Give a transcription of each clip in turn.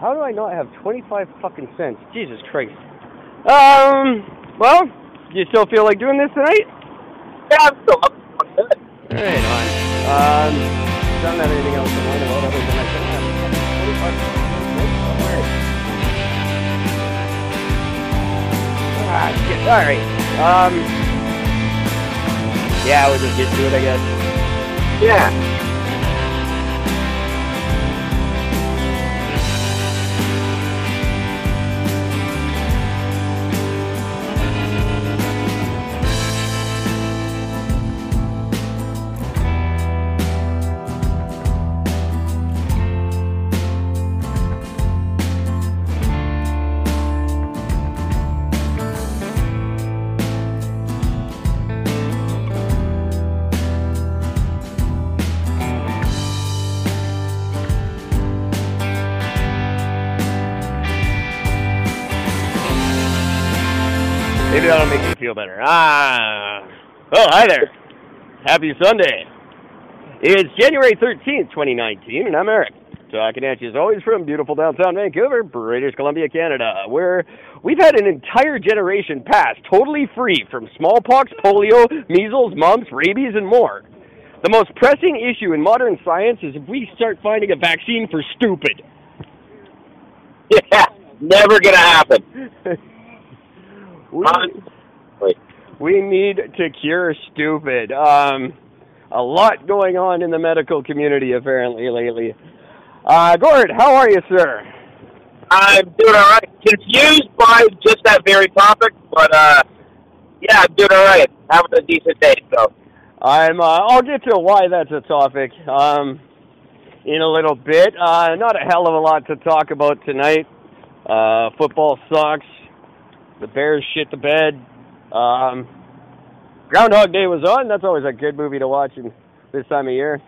How do I not have 25 fucking cents? Jesus Christ. Um, well, you still feel like doing this tonight? Yeah, I'm still up. I'm good. Right on. Um, don't have anything else to learn about other than I can have 25 cents. Ah, shit. All right. Um, yeah, we'll just get to it, I guess. Yeah. Better. Ah. Oh, hi there. Happy Sunday. It's January 13th, 2019, and I'm Eric. Talking at you as always from beautiful downtown Vancouver, British Columbia, Canada, where we've had an entire generation pass totally free from smallpox, polio, measles, mumps, rabies, and more. The most pressing issue in modern science is if we start finding a vaccine for stupid. Yeah. Never gonna happen. we. We need to cure stupid. Um, a lot going on in the medical community apparently lately. Uh, Gord, how are you, sir? I'm doing all right. Confused by just that very topic, but uh, yeah, I'm doing all right. Having a decent day, so. I'm. Uh, I'll get to why that's a topic um, in a little bit. Uh, not a hell of a lot to talk about tonight. Uh, football sucks. The Bears shit the bed. Um, Groundhog Day was on. That's always a good movie to watch in this time of year.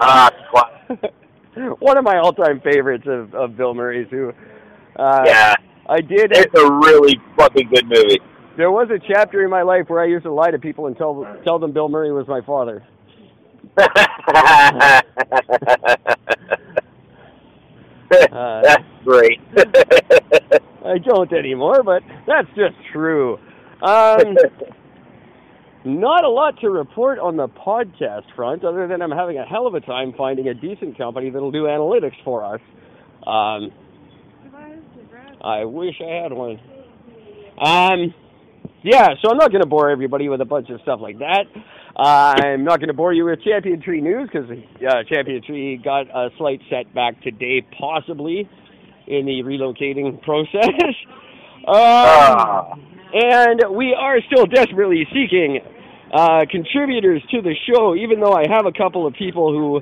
Ah, class. One of my all-time favorites of, of Bill Murray's. Who, uh, yeah, I did. it's a really fucking good movie. There was a chapter in my life where I used to lie to people and tell tell them Bill Murray was my father. That's great. I don't anymore, but that's just true. Um, not a lot to report on the podcast front, other than I'm having a hell of a time finding a decent company that'll do analytics for us. Um, I wish I had one. Um, yeah, so I'm not going to bore everybody with a bunch of stuff like that. Uh, I'm not going to bore you with Champion Tree news because uh, Champion Tree got a slight setback today, possibly in the relocating process. um, Ah. And we are still desperately seeking uh, contributors to the show, even though I have a couple of people who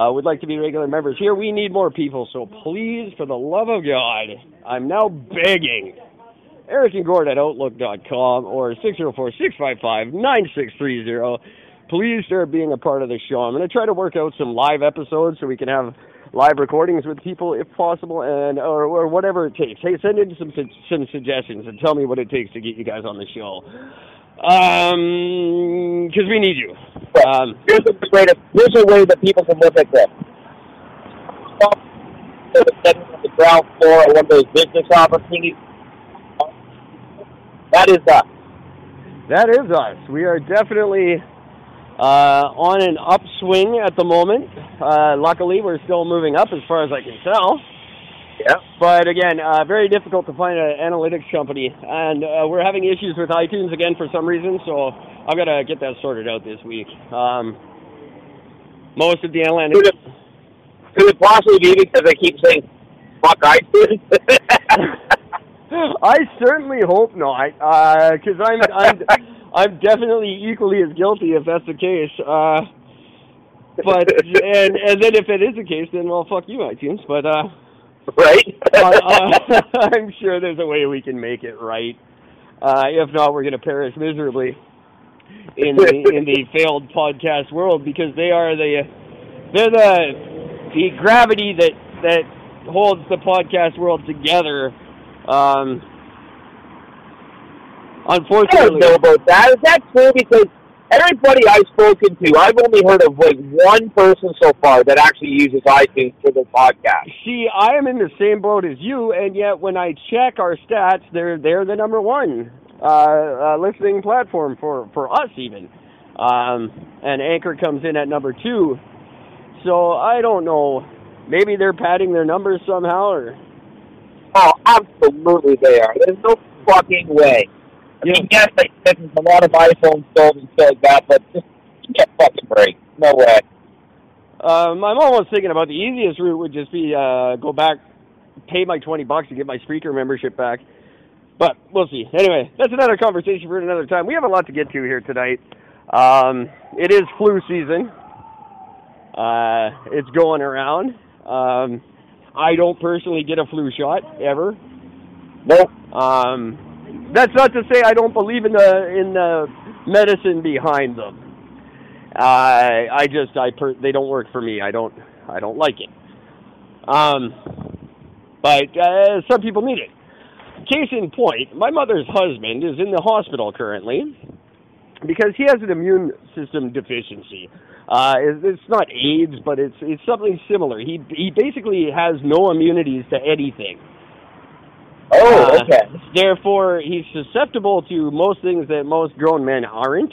uh, would like to be regular members here. We need more people, so please, for the love of God, I'm now begging. Eric and Gord at Outlook.com or 604-655-9630. Please start being a part of the show. I'm going to try to work out some live episodes so we can have live recordings with people if possible, and or, or whatever it takes. Hey, send in some some suggestions and tell me what it takes to get you guys on the show. Um, because we need you. Um, here's a way to here's a way that people can look at this. On the ground floor of one of those business opportunities. That is us. That is us. We are definitely on an upswing at the moment. Uh, luckily, we're still moving up as far as I can tell. Yeah. But again, uh, very difficult to find an analytics company, and uh, we're having issues with iTunes again for some reason. So I've got to get that sorted out this week. Um, most of the Could analytics. it, could it possibly be because I keep saying fuck iTunes? I certainly hope not, because I'm I'm I'm definitely equally as guilty if that's the case. Uh, but and and then if it is the case, then well, fuck you, iTunes. But uh, right? uh, uh, I'm sure there's a way we can make it right. Uh, if not, we're going to perish miserably in the in the failed podcast world because they are the they're the the gravity that that holds the podcast world together. Um, I don't know about that. Is that true? Because everybody I've spoken to, I've only heard of like one person so far that actually uses iTunes for the podcast. See, I am in the same boat as you, and yet when I check our stats, they're they're the number one uh, uh, listening platform for for us even, um, and Anchor comes in at number two. So I don't know. Maybe they're padding their numbers somehow, or Oh, absolutely they are. There's no fucking way. I mean, yes, they, there's a lot of iPhones sold and shit like that, but just get fucking break. No way. Um, I'm almost thinking about the easiest route would just be uh, go back, pay my twenty bucks to get my Spreaker membership back. But we'll see. Anyway, that's another conversation for another time. We have a lot to get to here tonight. Um, it is flu season. Uh, it's going around. Um, I don't personally get a flu shot ever. Nope. Um, that's not to say I don't believe in the in the medicine behind them. I I just I per, they don't work for me. I don't I don't like it. Um, but uh, some people need it. Case in point, my mother's husband is in the hospital currently because he has an immune system deficiency. Uh, it's, not AIDS, but it's it's something similar. He he basically has no immunities to anything. Oh, Uh, okay. Therefore, he's susceptible to most things that most grown men aren't,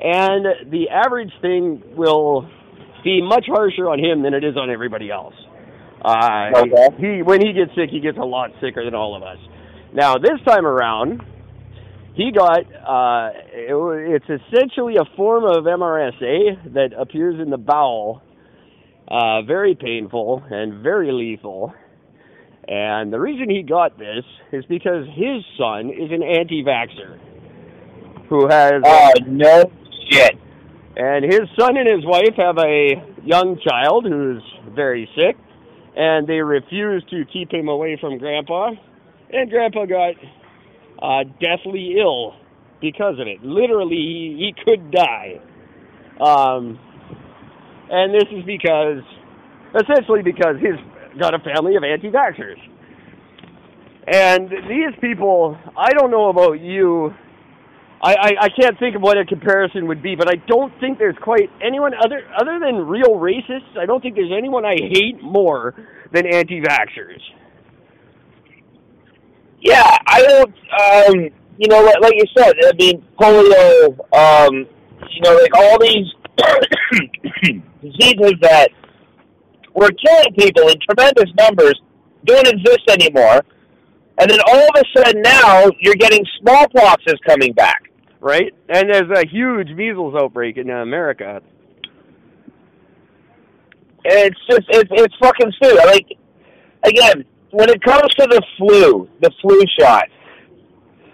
and the average thing will be much harsher on him than it is on everybody else. Uh, Okay. He when he gets sick, he gets a lot sicker than all of us. Now this time around, he got uh, it, it's essentially a form of MRSA that appears in the bowel, uh, very painful and very lethal. And the reason he got this is because his son is an anti-vaxxer who has Oh, no shit. and his son and his wife have a young child who's very sick, and they refuse to keep him away from Grandpa. And Grandpa got uh, deathly ill because of it. Literally, he, he could die. Um, and this is because, essentially, because he's got a family of anti-vaxxers. And these people, I don't know about you, I, I, I can't think of what a comparison would be, but I don't think there's quite anyone other other than real racists. I don't think there's anyone I hate more than anti-vaxxers. Yeah, I don't. Um, you know, like, like you said, I mean, polio. Um, you know, like all these diseases that were killing people in tremendous numbers don't exist anymore. And then all of a sudden now you're getting smallpox is coming back. Right? And there's a huge measles outbreak in America. It's just it's it's fucking stupid. Like again, when it comes to the flu, the flu shot,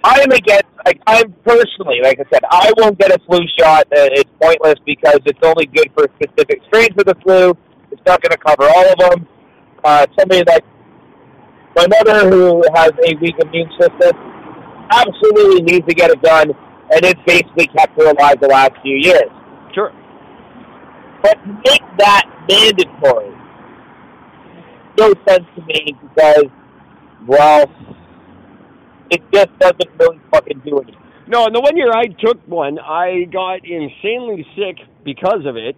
I am against. Like I'm personally, like I said, I won't get a flu shot. It's pointless because it's only good for specific strains of the flu. It's not going to cover all of them. Uh, somebody like my mother, who has a weak immune system, absolutely needs to get it done, and it's basically kept her alive the last few years. Sure. But make that mandatory no sense to me because, well, it just doesn't really fucking do anything. No, and the one year I took one, I got insanely sick because of it,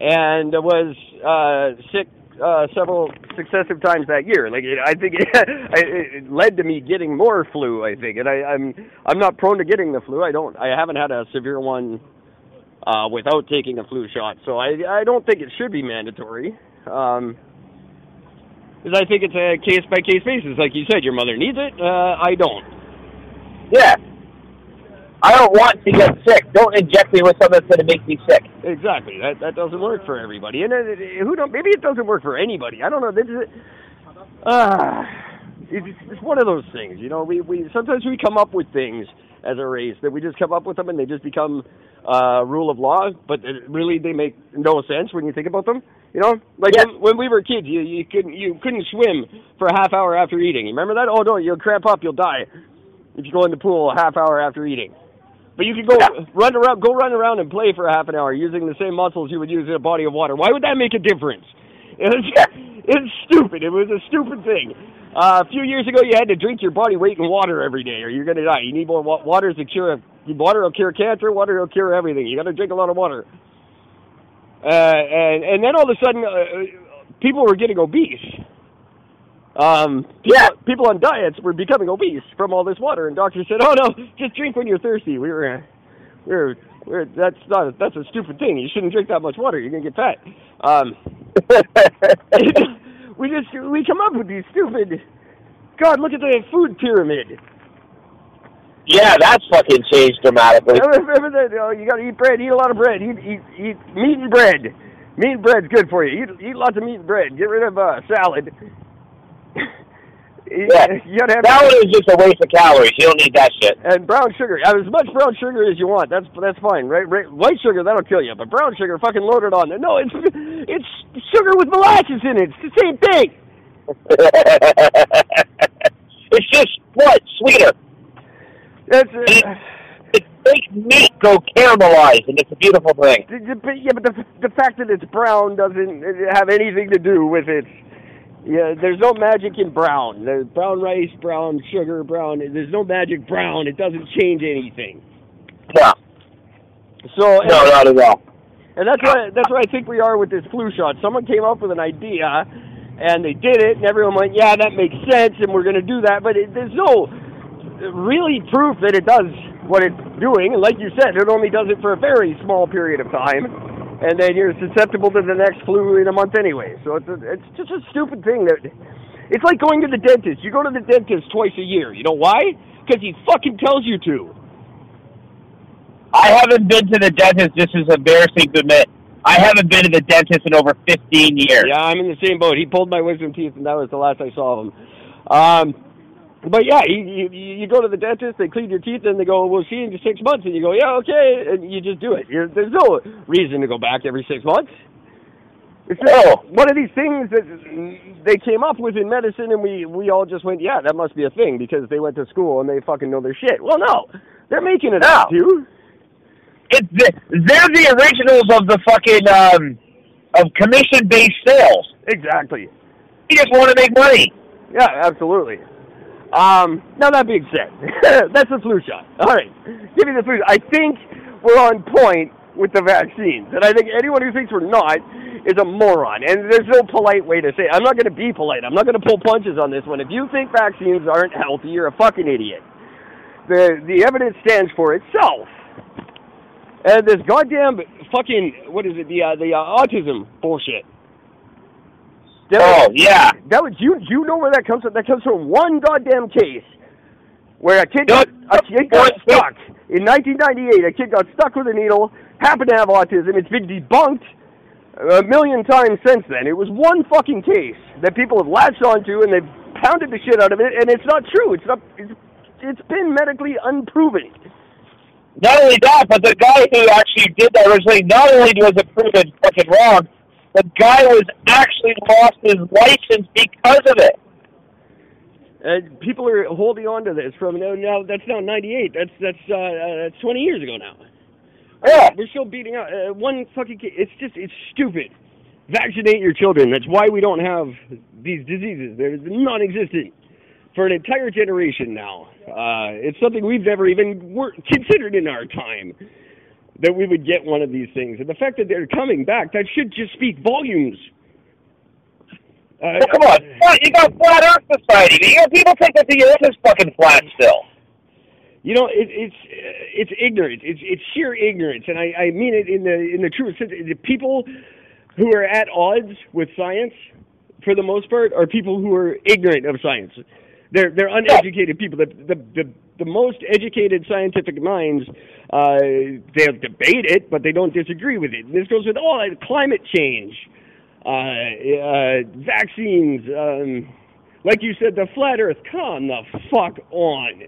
and was uh, sick uh, several successive times that year. Like I think it, it led to me getting more flu. I think, and I, I'm I'm not prone to getting the flu. I don't. I haven't had a severe one uh, without taking a flu shot, so I I don't think it should be mandatory. Um, because I think it's a case by case basis. Like you said, your mother needs it. Uh, I don't. Yeah. I don't want to get sick. Don't inject me with something that's going to make me sick. Exactly. That that doesn't work for everybody, and uh, who don't? Maybe it doesn't work for anybody. I don't know. This is, uh, it's, it's one of those things. You know, we we sometimes we come up with things as a race that we just come up with them and they just become uh, rule of law, but it, really they make no sense when you think about them. You know, like Yeah. when, when we were kids, you you couldn't you couldn't swim for a half hour after eating. You remember that? Oh no, you'll cramp up, you'll die if you go in the pool a half hour after eating. But you could go Yeah. run around, go run around and play for half an hour using the same muscles you would use in a body of water. Why would that make a difference? It was, it's stupid. It was a stupid thing. Uh, a few years ago, you had to drink your body weight in water every day, or you're going to die. You need more wa- water is the cure water will cure cancer. Water will cure everything. You got to drink a lot of water. Uh, and and then all of a sudden, uh, people were getting obese. Um, Yeah. people on diets were becoming obese from all this water, and doctors said, "Oh no, just drink when you're thirsty." We were, we were, we were that's not a, that's a stupid thing. You shouldn't drink that much water. You're gonna get fat. Um, we just we come up with these stupid. God, look at the food pyramid. yeah, that's fucking changed dramatically. Remember that? Oh, you got to eat bread. Eat a lot of bread. Eat eat eat meat and bread. Meat and bread's good for you. Eat eat lots of meat and bread. Get rid of uh, salad. Yeah. you gotta have That one is just a waste of calories. You don't need that shit. and brown sugar. As much brown sugar as you want. That's that's fine. Right, right. White sugar that'll kill you, but brown sugar fucking loaded on there. No, it's it's sugar with molasses in it. It's the same thing. it's just what sweeter. That's uh, It makes meat go caramelized, and it's a beautiful thing. the- the- but- yeah, but the the fact that it's brown doesn't have anything to do with it. Yeah, there's no magic in brown. There's brown rice, brown sugar, brown. There's no magic brown. It doesn't change anything. No, So no, not at all. And that's why that's where I think we are with this flu shot. Someone came up with an idea, and they did it, and everyone went, "Yeah, that makes sense," and we're going to do that. But it, there's no really proof that it does what it's doing. And like you said, it only does it for a very small period of time, and then you're susceptible to the next flu in a month anyway. So it's a, it's just a stupid thing that. It's like going to the dentist. You go to the dentist twice a year. You know why? Because he fucking tells you to. I haven't been to the dentist. This is embarrassing to admit. I haven't been to the dentist in over 15 years. Yeah, I'm in the same boat. He pulled my wisdom teeth, and that was the last I saw of him. Um, but yeah, you, you you go to the dentist, they clean your teeth, and they go, "We'll see you in six months," and you go, "Yeah, okay," and you just do it. You're, there's no reason to go back every six months. It's just No. one of these things that they came up with in medicine, and we we all just went, "Yeah, that must be a thing," because they went to school and they fucking know their shit. Well, no, they're making it up, dude. It's the, they're the originals of the fucking um, of commission-based sales. Exactly. You just want to make money. Yeah, absolutely. Um, now that being said, that's the flu shot. All right, give me the flu. I think we're on point with the vaccines, and I think anyone who thinks we're not is a moron. And there's no polite way to say. It. I'm not going to be polite. I'm not going to pull punches on this one. If you think vaccines aren't healthy, you're a fucking idiot. The the evidence stands for itself. And this goddamn fucking what is it? The uh, the uh, autism bullshit. That Oh yeah. that was you. You know where that comes from? That comes from one goddamn case where a kid got, a kid got stuck in 1998. A kid got stuck with a needle. Happened to have autism. It's been debunked a million times since then. It was one fucking case that people have latched onto and they've pounded the shit out of it, and it's not true. It's not. It's, it's been medically unproven. Not only that, but the guy who actually did that originally, not only was it proven fucking wrong, the guy was actually lost his license because of it. And people are holding on to this from now. Now that's not 98. That's that's uh, uh, that's 20 years ago now. Yeah. We're still beating out uh, one fucking kid. It's just it's stupid. Vaccinate your children. That's why we don't have these diseases. They're non-existent for an entire generation now. Uh, it's something we've never even wor- considered in our time that we would get one of these things. And the fact that they're coming back, that should just speak volumes. Uh, Well, come on. You got Flat Earth Society. You got people think that the Earth is fucking flat still. You know, it, it's it's ignorance. It's it's sheer ignorance, and I, I mean it in the in the truest sense. The people who are at odds with science, for the most part, are people who are ignorant of science. They're they're uneducated people. The the the, the most educated scientific minds, uh, they'll debate it, but they don't disagree with it. And this goes with all climate change, uh, uh, vaccines. Um, like you said, the flat Earth. Come the fuck on.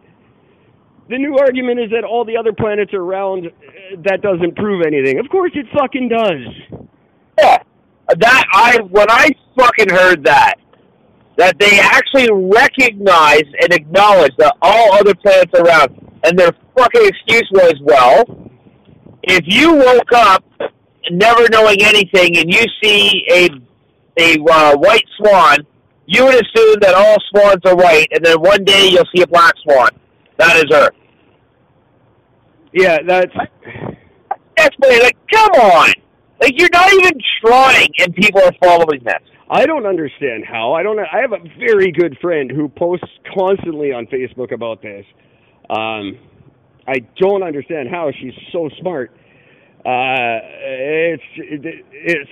The new argument is that all the other planets are round. That doesn't prove anything. Of course, it fucking does. Yeah. That I when I fucking heard that that they actually recognize and acknowledge that all other planets are around, and their fucking excuse was, well, if you woke up never knowing anything and you see a a uh, white swan, you would assume that all swans are white, and then one day you'll see a black swan. That is Earth. Yeah, that's That's what, like, come on. Like, you're not even trying, and people are following this. I don't understand how. I don't. I have a very good friend who posts constantly on Facebook about this. Um, I don't understand how she's so smart. Uh, it's it, it's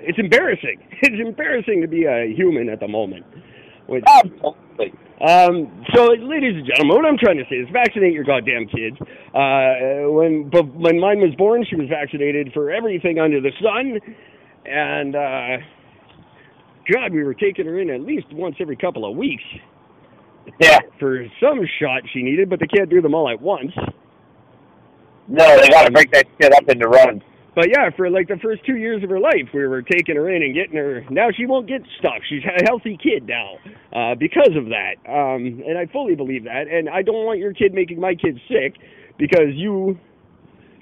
it's embarrassing. It's embarrassing to be a human at the moment. Which, Absolutely. um, so, ladies and gentlemen, what I'm trying to say is vaccinate your goddamn kids. Uh, when but when mine was born, she was vaccinated for everything under the sun, and uh, God, we were taking her in at least once every couple of weeks Yeah. for some shot she needed, but they can't do them all at once. No, they got to break that shit up into runs. But yeah, for like the first two years of her life, we were taking her in and getting her. Now she won't get stuff. She's a healthy kid now uh, because of that. Um, and I fully believe that. And I don't want your kid making my kid sick because you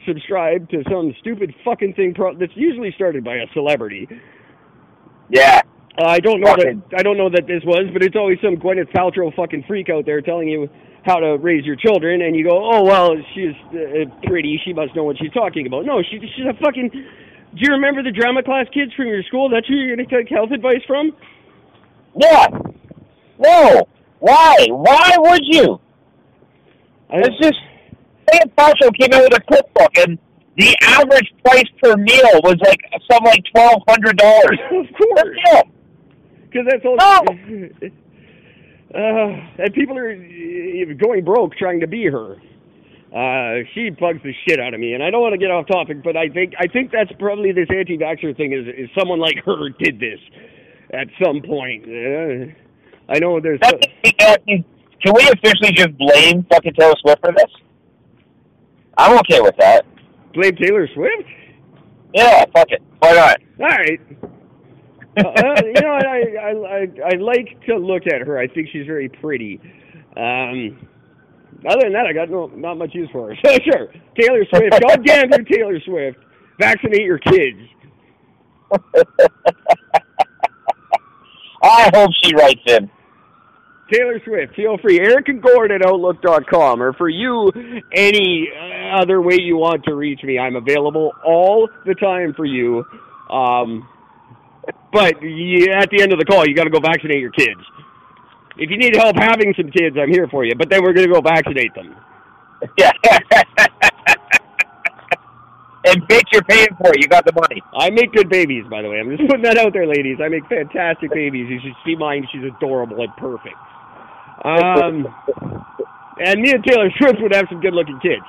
subscribe to some stupid fucking thing pro- that's usually started by a celebrity. Yeah. Uh, I don't know Fucking- that I don't know that this was, but it's always some Gwyneth Paltrow fucking freak out there telling you how to raise your children, and you go, oh well, she's uh, pretty, she must know what she's talking about. No, she, she's a fucking. Do you remember the drama class kids from your school? That's who you're gonna take health advice from? Yeah. No. Why? Why would you? I, It's just Sam Pacho came out with a cookbook, and the average price per meal was like something like twelve hundred dollars. of course. Because that's all. No. Uh, and people are uh, going broke trying to be her. Uh, she bugs the shit out of me, and I don't want to get off topic, but I think I think that's probably this anti-vaxxer thing is is someone like her did this at some point. Uh, I know there's. That's Can we officially just blame fucking Taylor Swift for this? I'm okay with that. blame Taylor Swift. Yeah, fuck it. Why not? All right. Uh, you know, I, I I I like to look at her. I think she's very pretty. Um, other than that, I got no not much use for her. So sure, Taylor Swift. God damn you, Taylor Swift. Vaccinate your kids. I hope she writes in. Taylor Swift, feel free. Eric and Gord at Outlook.com. Or for you, any other way you want to reach me, I'm available all the time for you. Um, but yeah, at the end of the call, you got to go vaccinate your kids. If you need help having some kids, I'm here for you. But then we're going to go vaccinate them. Yeah. and bitch, you're paying for it. You got the money. I make good babies, by the way. I'm just putting that out there, ladies. I make fantastic babies. You should see mine. She's adorable and perfect. Um, and me and Taylor Swift would have some good-looking kids.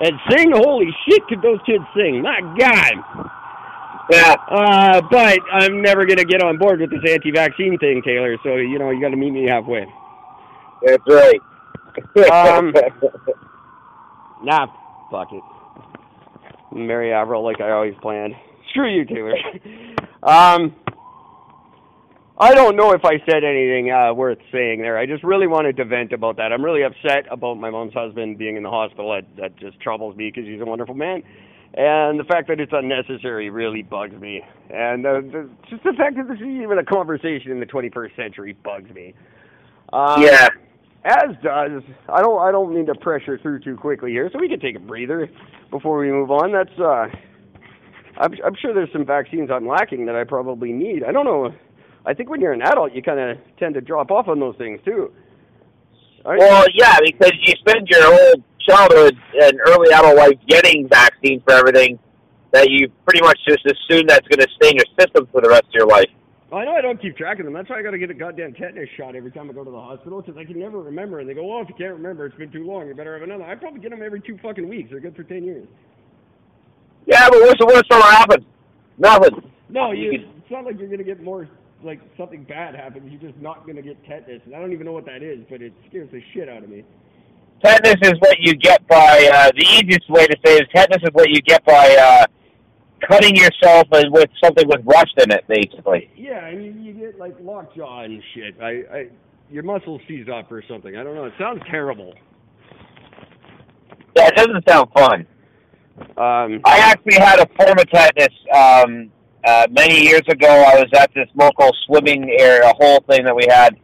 And sing, holy shit, could those kids sing? My God. Yeah. Uh, but I'm never going to get on board with this anti-vaccine thing, Taylor. So, you know, you got to meet me halfway. That's right. Um, Nah, fuck it. Marry Avril like I always planned. Screw you, Taylor. um, I don't know if I said anything uh, worth saying there. I just really wanted to vent about that. I'm really upset about my mom's husband being in the hospital. That, that just troubles me because he's a wonderful man. And the fact that it's unnecessary really bugs me. And uh, the, just the fact that this is even a conversation in the 21st century bugs me. Um, yeah. as does I don't I don't mean to pressure through too quickly here, so we can take a breather before we move on. That's uh I'm I'm sure there's some vaccines I'm lacking that I probably need. I don't know. I think when you're an adult you kinda tend to drop off on those things too. Well, yeah, because you spend your whole childhood and early adult life getting vaccines for everything that you pretty much just assume that's going to stay in your system for the rest of your life. I know I don't keep track of them. That's why I got to get a goddamn tetanus shot every time I go to the hospital because I can never remember. And they go, "Oh, if you can't remember, it's been too long. You better have another." I probably get them every two fucking weeks. They're good for ten years. Yeah, but what's the worst that'll happen? Nothing. No, you, You it's not like you're gonna get more like something bad happens. You're just not gonna get tetanus, and I don't even know what that is, but it scares the shit out of me. Tetanus is what you get by, uh, the easiest way to say is tetanus is what you get by, uh, cutting yourself with something with rust in it, basically. Yeah, I mean you get like lockjaw and shit. I, I, your muscles seize up or something. I don't know. It sounds terrible. Yeah, it doesn't sound fun. Um, I actually had a form of tetanus, um, uh, many years ago. I was at this local swimming area, a whole thing that we had,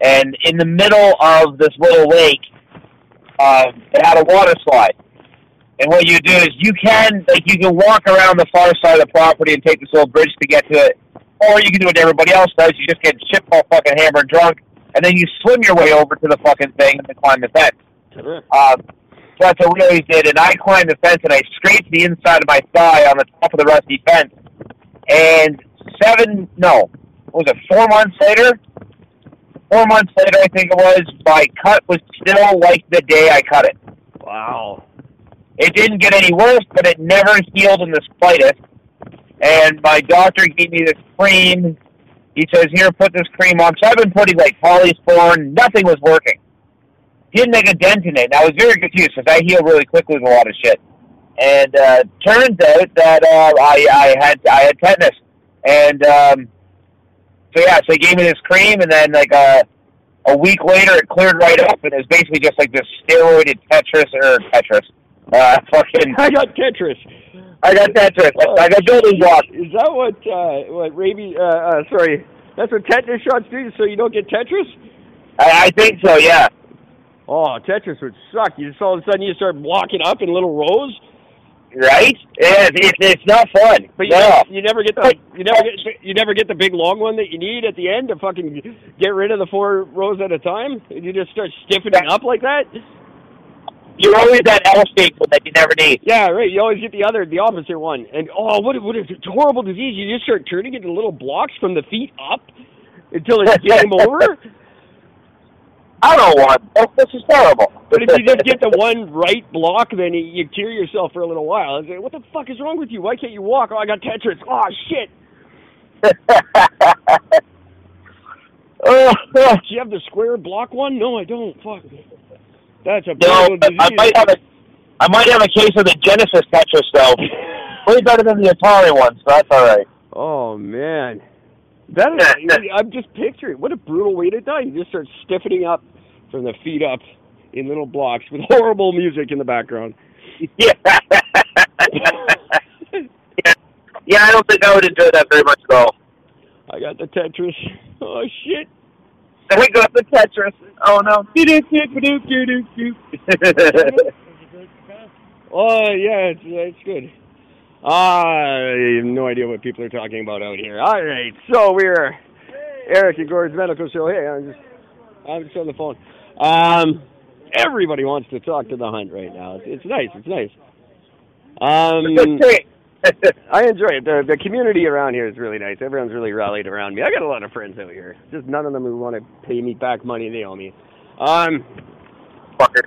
and in the middle of this little lake, um, it had a water slide. And what you do is you can like you can walk around the far side of the property and take this little bridge to get to it, or you can do what everybody else does. You just get shit all fucking hammered drunk, and then you swim your way over to the fucking thing and climb the fence. Sure. Um, so that's what we always did. And I climbed the fence and I scraped the inside of my thigh on the top of the rusty fence. And seven, no, what was it four months later? Four months later, I think it was. My cut was still like the day I cut it. Wow. It didn't get any worse, but it never healed in the slightest. And my doctor gave me this cream. He says, "Here, put this cream on." So I've been putting like polysporin. Nothing was working. Didn't make a dent in it. And I was very confused because I heal really quickly with a lot of shit. And uh, turns out that uh, I, I had I had tetanus, and um, so yeah, so he gave me this cream, and then like a a week later, it cleared right up, and it was basically just like this steroided Tetris or Tetris. Uh, fucking, I got Tetris. I got Tetris. I got building blocks. Is that what uh, what rabies? Uh, uh, sorry, that's what tetanus shots do, so you don't get Tetris. I, I think so. Yeah. Oh, Tetris would suck. You just all of a sudden you start blocking up in little rows. Right? Yeah, it's, it's not fun. But you, no. never, you never get the you never get you never get the big long one that you need at the end to fucking get rid of the four rows at a time. And you just start stiffening up like that. You're always that L one that you never need. Yeah, right. You always get the other, the opposite one. And oh, what what is it's a horrible disease? You just start turning it into little blocks from the feet up until it's game over. I don't want. Oh, this is terrible. But if you just get the one right block, then you, cure yourself for a little while. I say, what the fuck is wrong with you? Why can't you walk? Oh, I got Tetris. Oh shit. oh, Do you have the square block one? No, I don't. Fuck. That's a no, I might have a. I might have a case of the Genesis Tetris though. Way better than the Atari one, so that's all right. Oh man, that is. I'm just picturing what a brutal way to die. You just start stiffening up from the feet up in little blocks with horrible music in the background. Yeah. yeah. Yeah, I don't think I would enjoy that very much at all. I got the Tetris. Oh shit. I got the Tetris. Oh no. Oh yeah, it's, it's good. I have no idea what people are talking about out here. All right, so we're Eric and Gordon's medical show. Hey, I'm just I'm just on the phone. Um, everybody wants to talk to the hunt right now. It's, it's nice. It's nice. Um, I enjoy it. The the community around here is really nice. Everyone's really rallied around me. I got a lot of friends out here. Just none of them who want to pay me back money they owe me. Um, Fucker.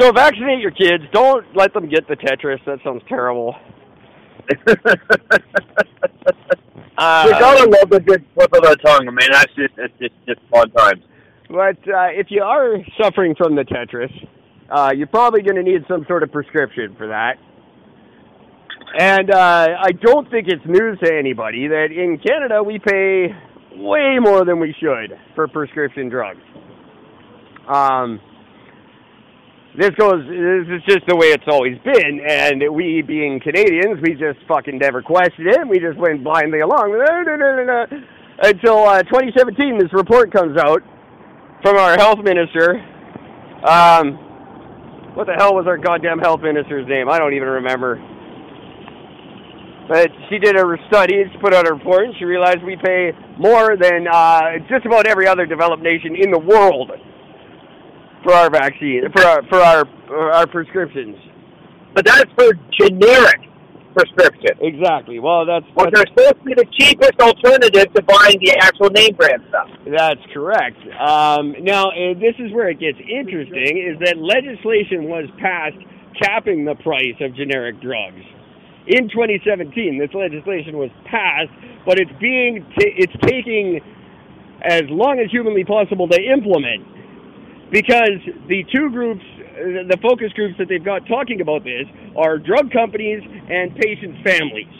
so vaccinate your kids. Don't let them get the Tetris. That sounds terrible. Uh, you gotta love the good slip of the tongue, man. That's just it's just just fun times. But uh, if you are suffering from the Tetris, uh, you're probably going to need some sort of prescription for that. And uh, I don't think it's news to anybody that in Canada we pay way more than we should for prescription drugs. Um, this goes. This is just the way it's always been, and we, being Canadians, we just fucking never questioned it. We just went blindly along until uh, 2017. This report comes out from our health minister. Um, what the hell was our goddamn health minister's name? I don't even remember. But she did a study, she put out a report, and she realized we pay more than uh, just about every other developed nation in the world for our vaccine, for our for our for our prescriptions. But that's for generic prescription. Exactly. Well, that's that's, are supposed to be the cheapest alternative to buying the actual name brand stuff. that's correct. Um, now, uh, this is where it gets interesting: is that legislation was passed capping the price of generic drugs. In 2017, this legislation was passed, but it's being t- it's taking as long as humanly possible to implement because the two groups, the focus groups that they've got talking about this are drug companies and patients' families.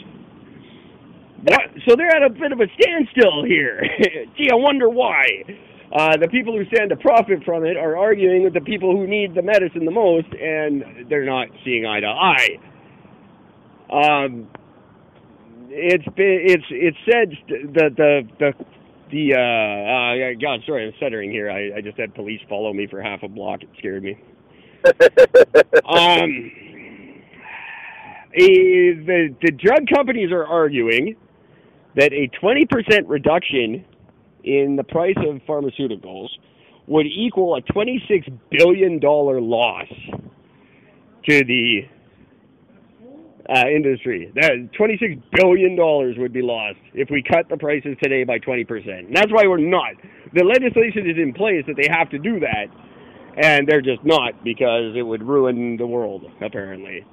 What? So they're at a bit of a standstill here. Gee, I wonder why. Uh, the people who stand to profit from it are arguing with the people who need the medicine the most, and they're not seeing eye to eye. Um, it's been it's it's said the the the the uh, uh God, sorry, I'm stuttering here. I, I just had police follow me for half a block. It scared me. Um, the the drug companies are arguing that a 20% reduction in the price of pharmaceuticals would equal a 26 billion dollar loss to the uh, industry. That 26 billion dollars would be lost if we cut the prices today by 20%. And that's why we're not. The legislation is in place that they have to do that, and they're just not because it would ruin the world apparently.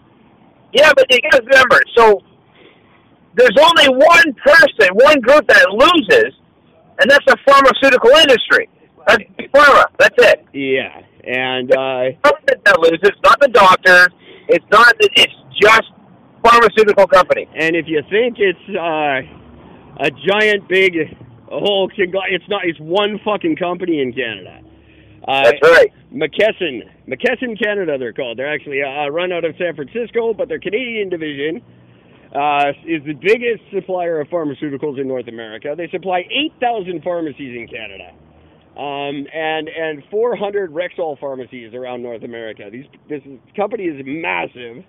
Yeah, but you guys remember, so there's only one person, one group that loses, and that's the pharmaceutical industry. That's pharma. That's it. Yeah, and uh, that loses, not the doctor. It's not. It's just pharmaceutical company. And if you think it's uh, a giant big whole, thing, it's not. It's one fucking company in Canada. Uh, That's right. McKesson, McKesson Canada, they're called. They're actually uh, run out of San Francisco, but their Canadian division uh, is the biggest supplier of pharmaceuticals in North America. They supply 8,000 pharmacies in Canada. Um, and and 400 Rexall pharmacies around North America. These this company is massive,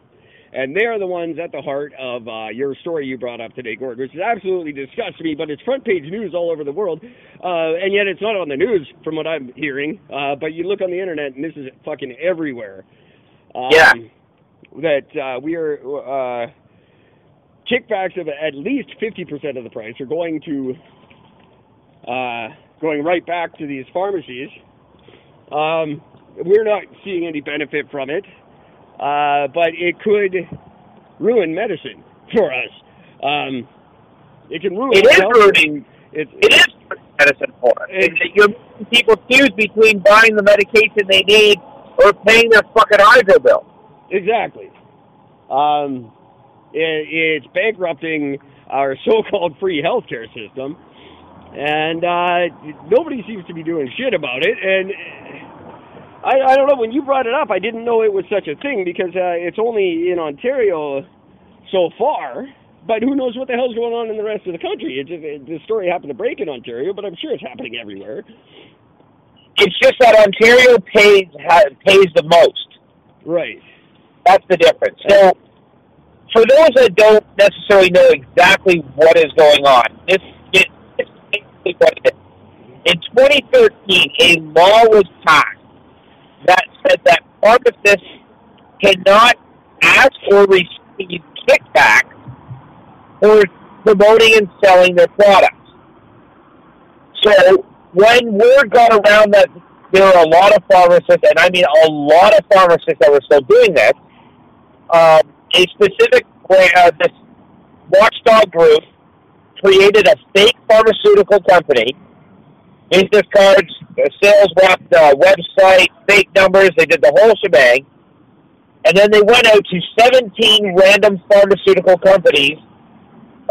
and they are the ones at the heart of uh, your story you brought up today, Gord, which is absolutely disgusts me. But it's front page news all over the world, uh, and yet it's not on the news, from what I'm hearing. Uh, but you look on the internet, and this is fucking everywhere. Um, yeah. That uh, we are uh, kickbacks of at least 50% of the price are going to uh, going right back to these pharmacies. Um, we're not seeing any benefit from it uh, but it could ruin medicine for us. Um, it can ruin. It is ruining. It, it is medicine for us. It, you're making people choose between buying the medication they need or paying their fucking hydro bill. Exactly. Um, it, it's bankrupting our so-called free healthcare system, and uh, nobody seems to be doing shit about it. And I, I don't know. When you brought it up, I didn't know it was such a thing because uh, it's only in Ontario so far. But who knows what the hell's going on in the rest of the country? It it, the story happened to break in Ontario, but I'm sure it's happening everywhere. It's just that Ontario pays ha, pays the most. Right. That's the difference. So, for those that don't necessarily know exactly what is going on, this is basically what it is. In 2013, a law was passed said that pharmacists cannot ask or receive kickback for promoting and selling their products. So when word got around that there are a lot of pharmacists, and I mean a lot of pharmacists that were still doing this, um, a specific uh, this watchdog group created a fake pharmaceutical company business cards, sales rep, uh, website, fake numbers. They did the whole shebang. And then they went out to 17 random pharmaceutical companies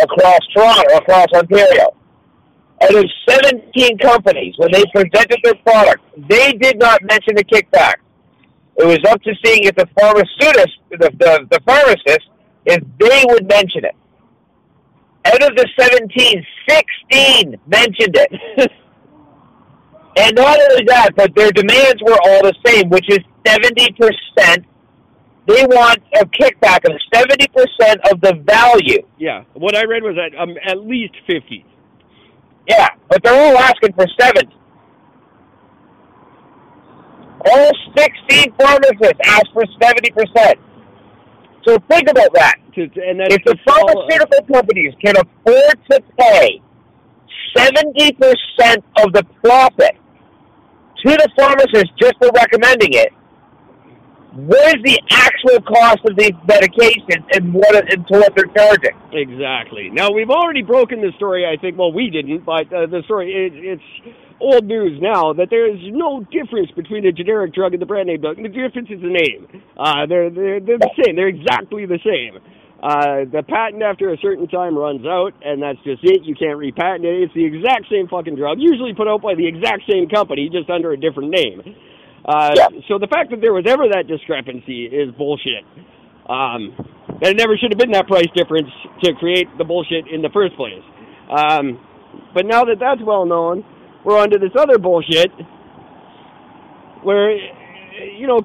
across Toronto, across Ontario. Out of 17 companies, when they presented their product, they did not mention the kickback. It was up to seeing if the pharmacist, the, the, the pharmacist, if they would mention it. Out of the 17, 16 mentioned it. And not only that, but their demands were all the same, which is 70%. They want a kickback of 70% of the value. Yeah. What I read was at, um, at least 50 Yeah, but they're all asking for 70 All 16 pharmacists ask for 70%. So think about that. if the pharmaceutical companies can afford to pay 70% of the profit to the pharmacist just for recommending it, what is the actual cost of these medications and what and to what they're charging? Exactly. Now we've already broken the story. I think. Well, we didn't, but uh, the story it, it's old news now that there is no difference between a generic drug and the brand name drug. The difference is the name. Uh, they're they're they're the same. They're exactly the same. Uh, the patent after a certain time runs out, and that's just it. You can't repatent it. It's the exact same fucking drug, usually put out by the exact same company, just under a different name. Uh, yeah. So the fact that there was ever that discrepancy is bullshit. Um, there never should have been that price difference to create the bullshit in the first place. Um, but now that that's well known, we're on to this other bullshit where, you know,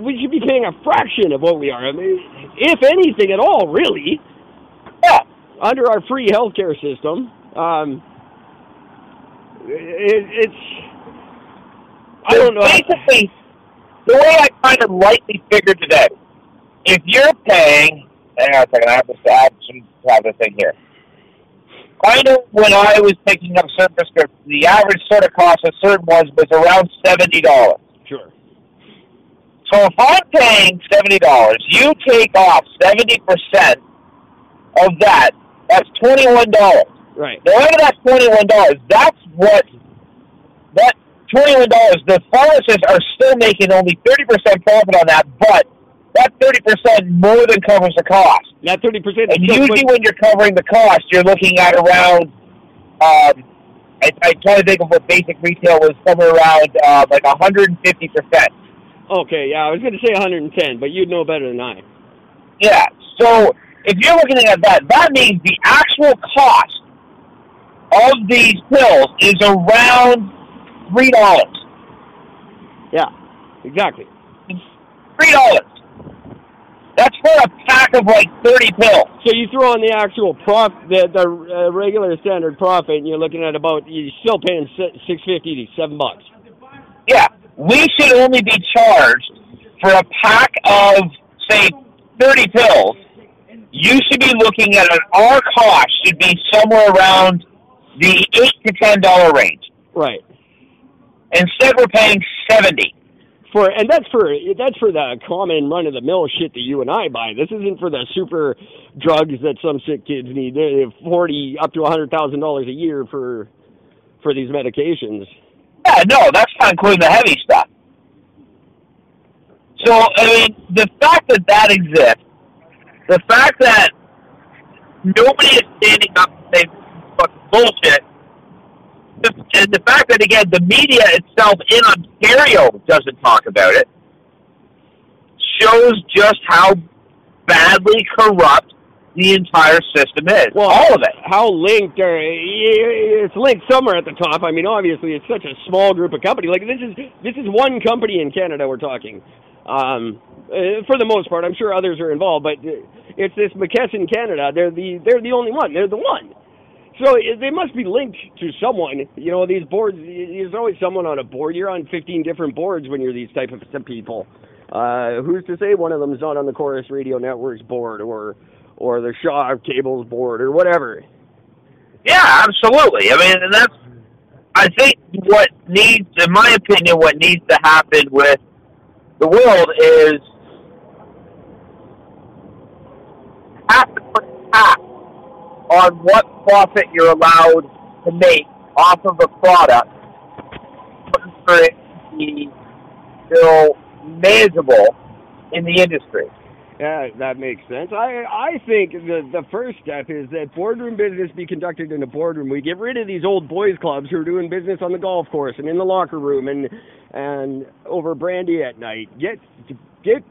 we should be paying a fraction of what we are. I mean, if anything at all, really. Yeah. Under our free healthcare system, um, it, it's I don't know. Basically, the way I kind of lightly figured today, if you're paying, hang on a second, I have to add some have the thing here. I know when I was picking up certain prescriptions, the average sort of cost of certain ones was around seventy dollars. Sure. So if I'm paying seventy dollars, you take off seventy percent of that. That's twenty one dollars. Right. Now out of that twenty one dollars, that's what that twenty one dollars. The pharmacists are still making only thirty percent profit on that, but that thirty percent more than covers the cost. That thirty percent. And usually, when you're covering the cost, you're looking at around. Um, I, I try to think of what basic retail was somewhere around uh, like 150 percent. Okay, yeah, I was going to say 110, but you'd know better than I. Yeah. So if you're looking at that, that means the actual cost of these pills is around three dollars. Yeah, exactly. Three dollars. That's for a pack of like thirty pills. So you throw on the actual prof, the the uh, regular standard profit, and you're looking at about you're still paying six fifty to seven bucks. Yeah, we should only be charged for a pack of say thirty pills. You should be looking at an our cost should be somewhere around the eight to ten dollar range. Right. Instead, we're paying seventy. For and that's for that's for the common run of the mill shit that you and I buy. This isn't for the super drugs that some sick kids need. They have Forty up to a hundred thousand dollars a year for for these medications. Yeah, no, that's not including the heavy stuff. So I mean, the fact that that exists, the fact that nobody is standing up and saying fucking bullshit and the fact that again the media itself in Ontario doesn't talk about it shows just how badly corrupt the entire system is. Well, all of it. How linked? Are, it's linked somewhere at the top. I mean, obviously, it's such a small group of companies. Like this is this is one company in Canada we're talking. Um, uh, for the most part, I'm sure others are involved, but it's this McKesson Canada. They're the they're the only one. They're the one. So they must be linked to someone. You know, these boards. There's always someone on a board. You're on 15 different boards when you're these type of people. Uh, who's to say one of them is not on the Corus Radio Network's board or or the Shaw Cables board or whatever? Yeah, absolutely. I mean, and that's. I think what needs, in my opinion, what needs to happen with the world is have to put on what profit you're allowed to make off of a product for it to be still manageable in the industry. Yeah, that makes sense. I I think the the first step is that boardroom business be conducted in a boardroom. We get rid of these old boys clubs who are doing business on the golf course and in the locker room and and over brandy at night. Get get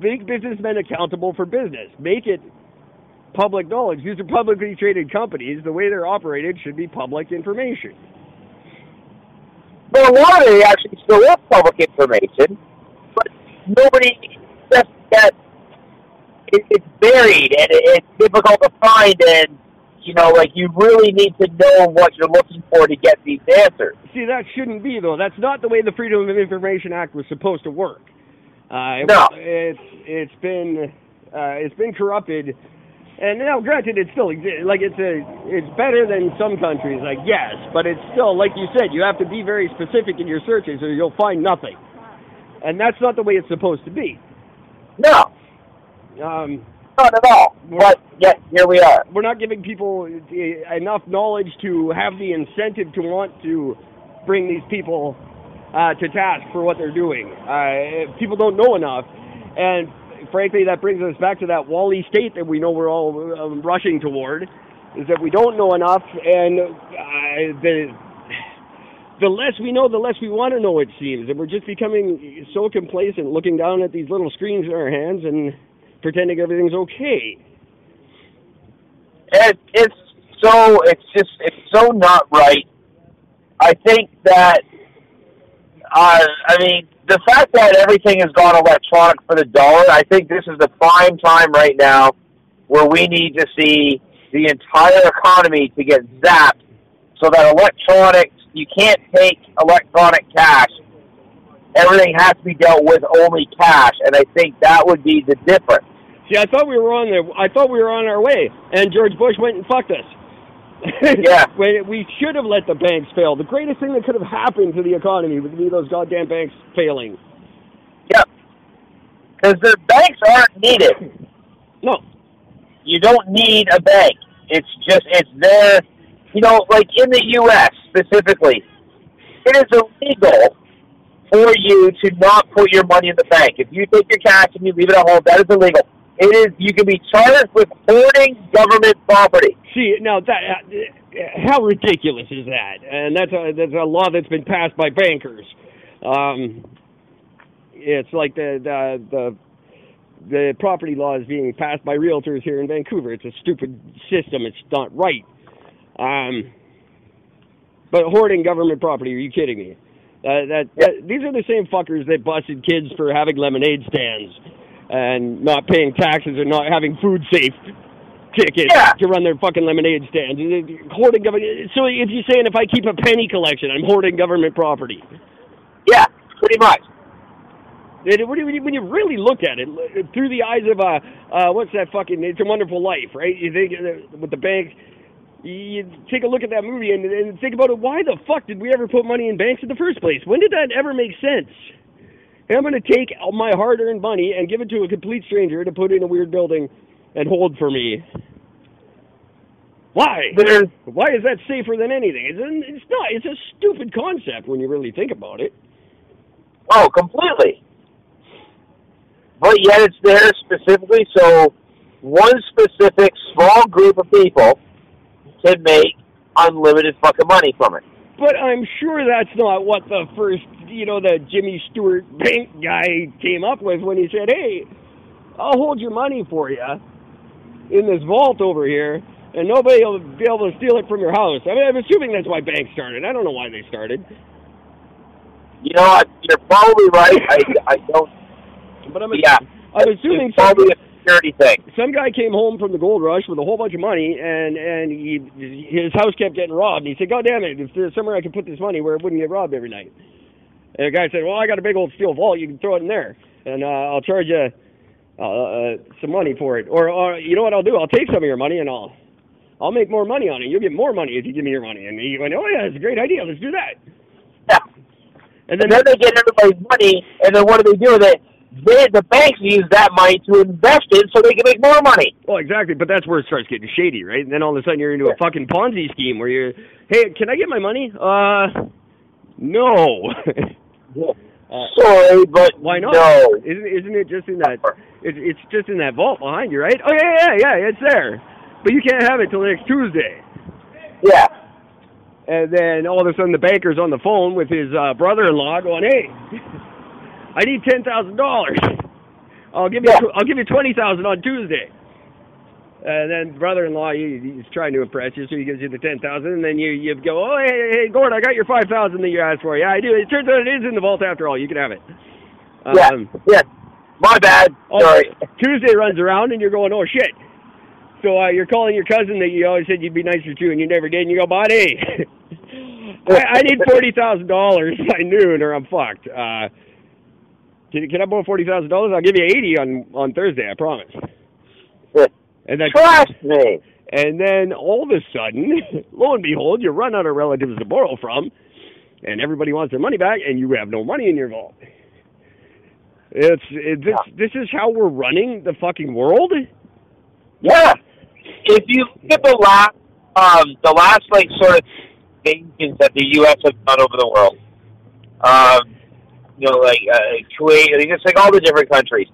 big businessmen accountable for business. Make it public knowledge. These are publicly traded companies. The way they're operated should be public information. Well, a lot of it actually still is public information, but nobody just that it, it's buried and it, it's difficult to find and you know, like you really need to know what you're looking for to get these answers. See, that shouldn't be though. That's not the way the Freedom of Information Act was supposed to work. Uh, it, no, it's it's been uh, it's been corrupted and now, granted, it still exists. Like it's a, it's better than some countries, I guess. But it's still, like you said, you have to be very specific in your searches, or you'll find nothing. And that's not the way it's supposed to be. No. Um, not at all. But yet, here we are. We're not giving people enough knowledge to have the incentive to want to bring these people uh, to task for what they're doing. Uh, people don't know enough, and frankly, that brings us back to that WALL-E state that we know we're all um, rushing toward, is that we don't know enough, and uh, the the less we know, the less we want to know. It seems, and we're just becoming so complacent, looking down at these little screens in our hands and pretending everything's okay. It, it's so it's just it's so not right. I think that uh, I mean, the fact that everything has gone electronic for the dollar, I think this is the prime time right now where we need to see the entire economy to get zapped so that electronics, you can't take electronic cash. Everything has to be dealt with only cash, and I think that would be the difference. See, I thought we were on there. I thought we were on our way, and George Bush went and fucked us. Yeah. We should have let the banks fail. The greatest thing that could have happened to the economy would be those goddamn banks failing. Yep. Because the banks aren't needed. No. You don't need a bank. It's just it's there. You know, like in the U.S. specifically, it is illegal for you to not put your money in the bank. If you take your cash and you leave it at home, that is illegal. It is. You can be charged with hoarding government property. See, now that uh, how ridiculous is that? And that's a that's a law that's been passed by bankers. Um, it's like the the the the property law is being passed by realtors here in Vancouver. It's a stupid system. It's not right. Um, but hoarding government property? Are you kidding me? Uh, that, that these are the same fuckers that busted kids for having lemonade stands and not paying taxes and not having food safe tickets Yeah. to run their fucking lemonade stands. Hoarding government. So if you're saying if I keep a penny collection, I'm hoarding government property. Yeah, pretty much. It, when, you, when you really look at it through the eyes of uh, uh, what's that fucking? It's a Wonderful Life, right? You think uh, with the banks, you take a look at that movie and, and think about it. Why the fuck did we ever put money in banks in the first place? When did that ever make sense? And I'm going to take all my hard-earned money and give it to a complete stranger to put in a weird building and hold for me. Why? There's Why is that safer than anything? It's, it's not. It's a stupid concept when you really think about it. oh, completely. But yet it's there specifically so one specific small group of people can make unlimited fucking money from it. But I'm sure that's not what the first, you know, the Jimmy Stewart bank guy came up with when he said, "Hey, I'll hold your money for you in this vault over here, and nobody will be able to steal it from your house." I mean, I'm assuming that's why banks started. I don't know why they started, You know what? You're probably right. I, I don't. but I'm Yeah. I'm assuming probably security thing. some guy came home from the gold rush with a whole bunch of money, and and he his house kept getting robbed. And he said, "God damn it! If there's somewhere I can put this money where it wouldn't get robbed every night." And the guy said, "Well, I got a big old steel vault. You can throw it in there, and uh, I'll charge you uh, uh, some money for it. Or, or you know what I'll do? I'll take some of your money and I'll I'll make more money on it. You'll get more money if you give me your money." And he went, "Oh yeah, it's a great idea. Let's do that." Yeah. And And then then they get everybody's money, and then what do they do with it? They, the banks use that money to invest it so they can make more money. Well, exactly, but that's where it starts getting shady, right? And then all of a sudden you're into a fucking Ponzi scheme where you're, hey, can I get my money? Uh, no. Uh, Sorry, but why not? No. Isn't isn't it just in that? It's it's just in that vault behind you, right? Oh yeah, yeah, yeah, it's there, but you can't have it till next Tuesday. Yeah. And then all of a sudden the banker's on the phone with his uh, brother-in-law, going, "Hey, I need ten thousand dollars. I'll give you Yeah. I'll give you twenty thousand on Tuesday." And then brother-in-law, he, he's trying to impress you, so he gives you the ten thousand, and then you you go, "Oh, hey, hey, hey, Gord, I got your five thousand that you asked for. Yeah, I do. It turns out it is in the vault after all. You can have it." Yeah. Um, Yeah. My bad. Oh, Sorry. Tuesday runs around and you're going, oh shit. So uh, you're calling your cousin that you always said you'd be nicer to, and you never did, and you go, buddy, I, I need forty thousand dollars by noon, or I'm fucked. Uh, can, can I borrow forty thousand dollars? I'll give you eighty on on Thursday. I promise. And then, Trust me. and then all of a sudden, lo and behold, you run out of relatives to borrow from, and everybody wants their money back, and you have no money in your vault. It's it, this. This is how we're running the fucking world. Yeah. If you look at the last, um, the last like sort of invasions that the U.S. has done over the world, um, you know, like uh, Kuwait, it's like all the different countries.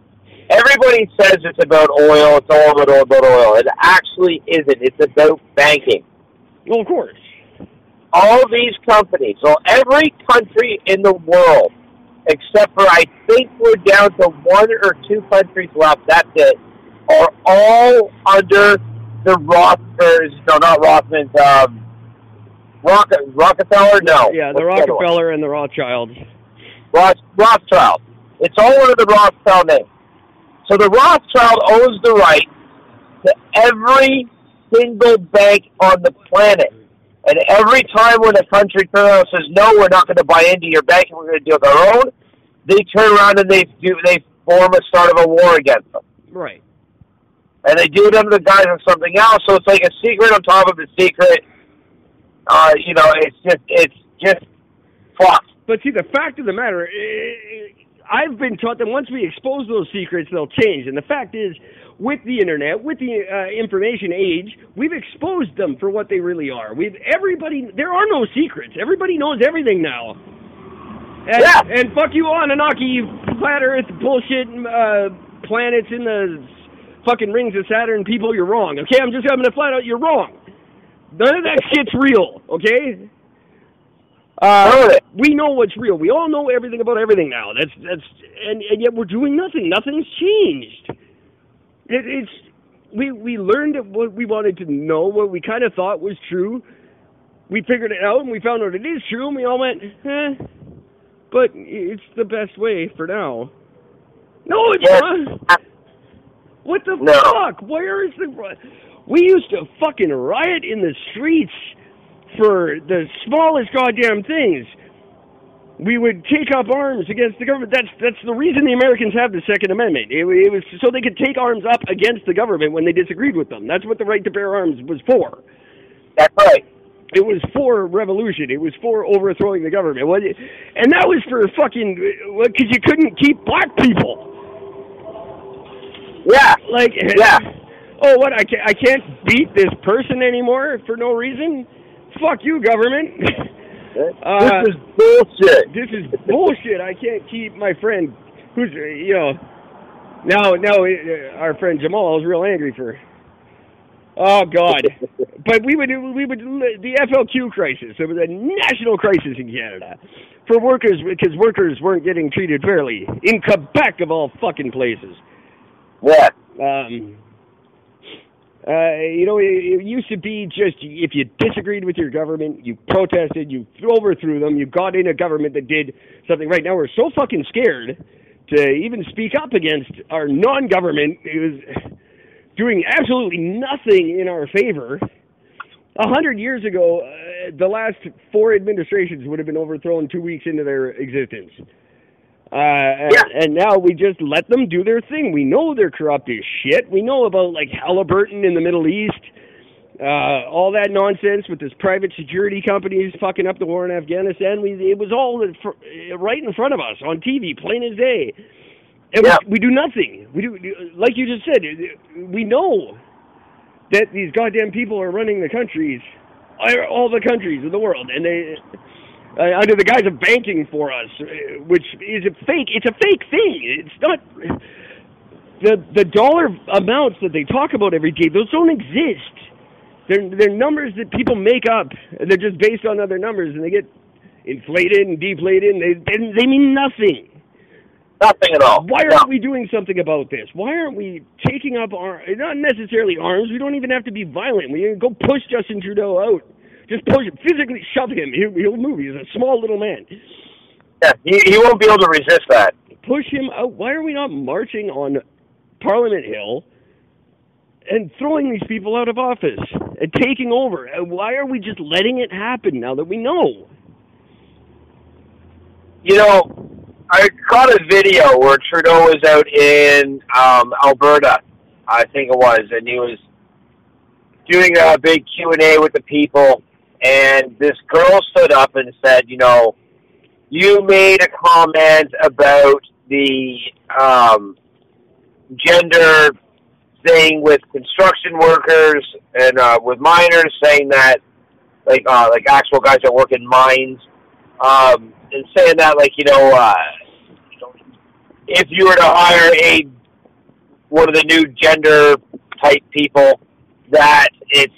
Everybody says it's about oil. It's all about oil. About oil. It actually isn't. It's about banking. Well, of course. all these companies, so every country in the world, except for I think we're down to one or two countries left, that's it, are all under the Roth, no, not Rothman's, um, Rock, Rockefeller, no. Yeah, the What's other one? Rockefeller and the Rothschilds. Roth, Rothschild. It's all under the Rothschild name. So the Rothschild owns the right to every single bank on the planet. And every time when a country turns around and says, no, we're not going to buy into your bank and we're going to do it our own, they turn around and they do they form a start of a war against them. Right. And they do it under the guise of something else. So it's like a secret on top of a secret. Uh, you know, it's just it's just fucked. But see, the fact of the matter, I've been taught that once we expose those secrets, they'll change. And the fact is, with the internet, with the uh, information age, we've exposed them for what they really are. We've everybody. There are no secrets. Everybody knows everything now. And, Yeah. and fuck you, Anunnaki, flat Earth bullshit uh, planets in the fucking rings of Saturn people. You're wrong. Okay, I'm just having to flat out. You're wrong. None of that shit's real. Okay. Uh, None of it. we know what's real. We all know everything about everything now. That's that's and and yet we're doing nothing. Nothing's changed. It, it's we we learned what we wanted to know, what we kind of thought was true. We figured it out, and we found out it is true, and we all went, eh. But it's the best way for now. No, it's Yes. not. What the No. fuck? Where is the? We used to fucking riot in the streets for the smallest goddamn things. We would take up arms against the government. That's that's the reason the Americans have the Second Amendment. It, it was so they could take arms up against the government when they disagreed with them. That's what the right to bear arms was for. That's right. It was for revolution. It was for overthrowing the government. What- And that was for fucking because you couldn't keep black people. Yeah. Like, Yeah. oh, what? I can't, I can't beat this person anymore for no reason. Fuck you, government. Uh, this is bullshit. this is bullshit. I can't keep my friend, who's uh, you know, now now uh, our friend Jamal is real angry for. Oh God! but we would we would the FLQ crisis. It was a national crisis in Canada for workers because workers weren't getting treated fairly in Quebec of all fucking places. What? Um, uh, you know, it, it used to be just if you disagreed with your government, you protested, you overthrew them, you got in a government that did something right. Now we're so fucking scared to even speak up against our non-government who's doing absolutely nothing in our favor. A hundred years ago, uh, the last four administrations would have been overthrown two weeks into their existence. Uh, and, Yeah. and now we just let them do their thing. We know they're corrupt as shit. We know about like Halliburton in the Middle East, uh, all that nonsense with this private security companies fucking up the war in Afghanistan. We it was all right in front of us on TV, plain as day. And Yeah. we, we do nothing. We do like you just said. We know that these goddamn people are running the countries, all the countries of the world, and they uh, under the guise of banking for us, uh, which is a fake. It's a fake thing. It's not the the dollar amounts that they talk about every day. Those don't exist. They're they're numbers that people make up. They're just based on other numbers, and they get inflated and deflated. And they they, they mean nothing. Nothing at all. Why aren't we doing something about this? Why aren't we taking up our not necessarily arms? We don't even have to be violent. We can go push Justin Trudeau out. Just push him, physically shove him. He'll, he'll move. He's a small little man. Yeah, he, he won't be able to resist that. Push him out. Why are we not marching on Parliament Hill and throwing these people out of office and taking over? And why are we just letting it happen now that we know? You know, I caught a video where Trudeau was out in um, Alberta, I think it was, and he was doing a big Q and A with the people, and this girl stood up and said, "You know, you made a comment about the um, gender thing with construction workers and uh, with miners, saying that like uh, like actual guys that work in mines." um, and saying that like you know, uh, if you were to hire a one of the new gender type people, that it's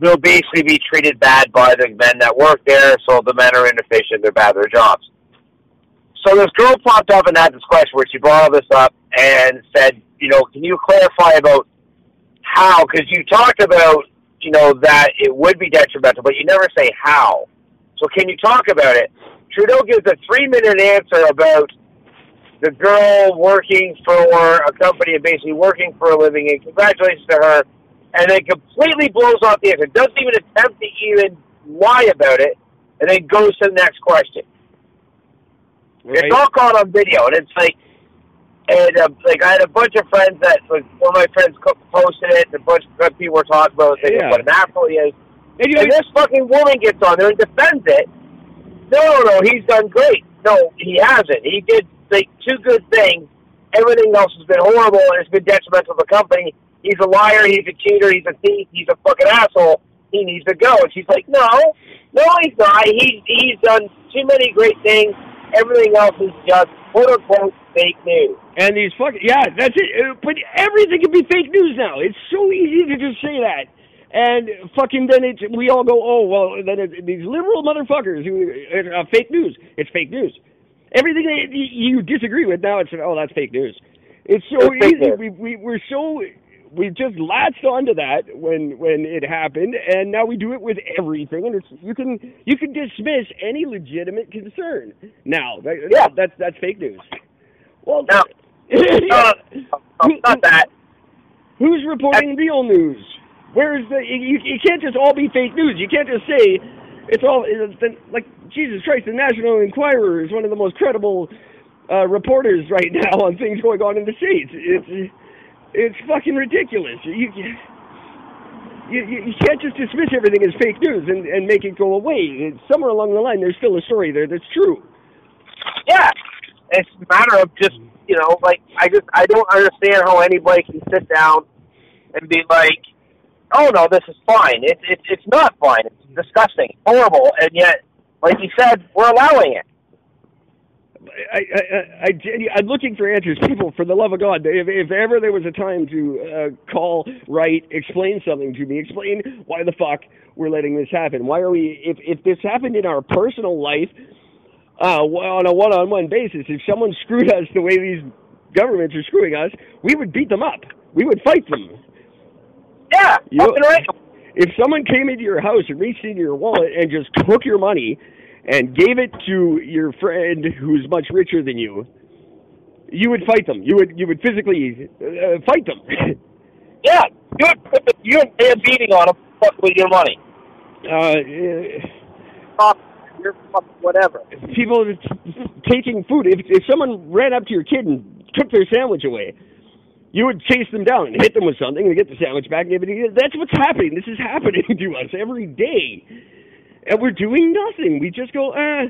they'll basically be treated bad by the men that work there. So the men are inefficient, they're bad at their jobs. So this girl popped up and had this question where she brought all this up and said, you know, can you clarify about how? Because you talked about you know that it would be detrimental, but you never say how. So can you talk about it? Trudeau gives a three minute answer about the girl working for a company and basically working for a living, and congratulations to her, and then completely blows off the answer. Doesn't even attempt to even lie about it, and then goes to the next question. Right? It's all caught on video, and it's like, and uh, like I had a bunch of friends that like one of my friends posted it, and a bunch of people were talking about it, Yeah. what an asshole he is. And you- And this fucking woman gets on there and defends it. No, no, no, he's done great. No, he hasn't. He did like two good things. Everything else has been horrible and it's been detrimental to the company. He's a liar. He's a cheater. He's a thief. He's a fucking asshole. He needs to go. And she's like, no, no, he's not. He's he's done too many great things. Everything else is just quote unquote fake news. And these fucking yeah, that's it. Uh, But everything can be fake news now. It's so easy to just say that, and fucking then it's we all go oh well then it, these liberal motherfuckers who uh, fake news. It's fake news. Everything that you disagree with now it's oh that's fake news. It's so It's easy. We we we're so we just latched onto that when when it happened, and now we do it with everything. And it's you can you can dismiss any legitimate concern now. That, Yeah. that's that's fake news. Well, Now, yeah. uh, not that. Who's reporting real news? Where's the? You, you can't just all be fake news. You can't just say it's all it's the, like Jesus Christ. The National Enquirer is one of the most credible uh, reporters right now on things going on in the states. It's it's fucking ridiculous. You, you, you, can't just dismiss everything as fake news and, and make it go away. Somewhere along the line, there's still a story there that's true. Yeah, it's a matter of just you know, like I just I don't understand how anybody can sit down and be like, "Oh no, this is fine." It's it's it's not fine. It's disgusting, horrible, and yet, like you said, we're allowing it. I, I, I, I, I'm looking for answers. People, for the love of God, if, if ever there was a time to uh, call, write, explain something to me, explain why the fuck we're letting this happen. Why are we? If if this happened in our personal life, uh, on a one-on-one basis, if someone screwed us the way these governments are screwing us, we would beat them up. We would fight them. Yeah, You- fucking right. If someone came into your house and reached into your wallet and just took your money and gave it to your friend who's much richer than you, you would fight them. You would you would physically uh, fight them. Yeah, you would put the, you would pay a beating on them. Fuck with your money. uh, Fuck, You're fuck whatever. people taking food. If if someone ran up to your kid and took their sandwich away, you would chase them down and hit them with something and get the sandwich back. And give it. That's what's happening. This is happening to us every day, and we're doing nothing. We just go, ah,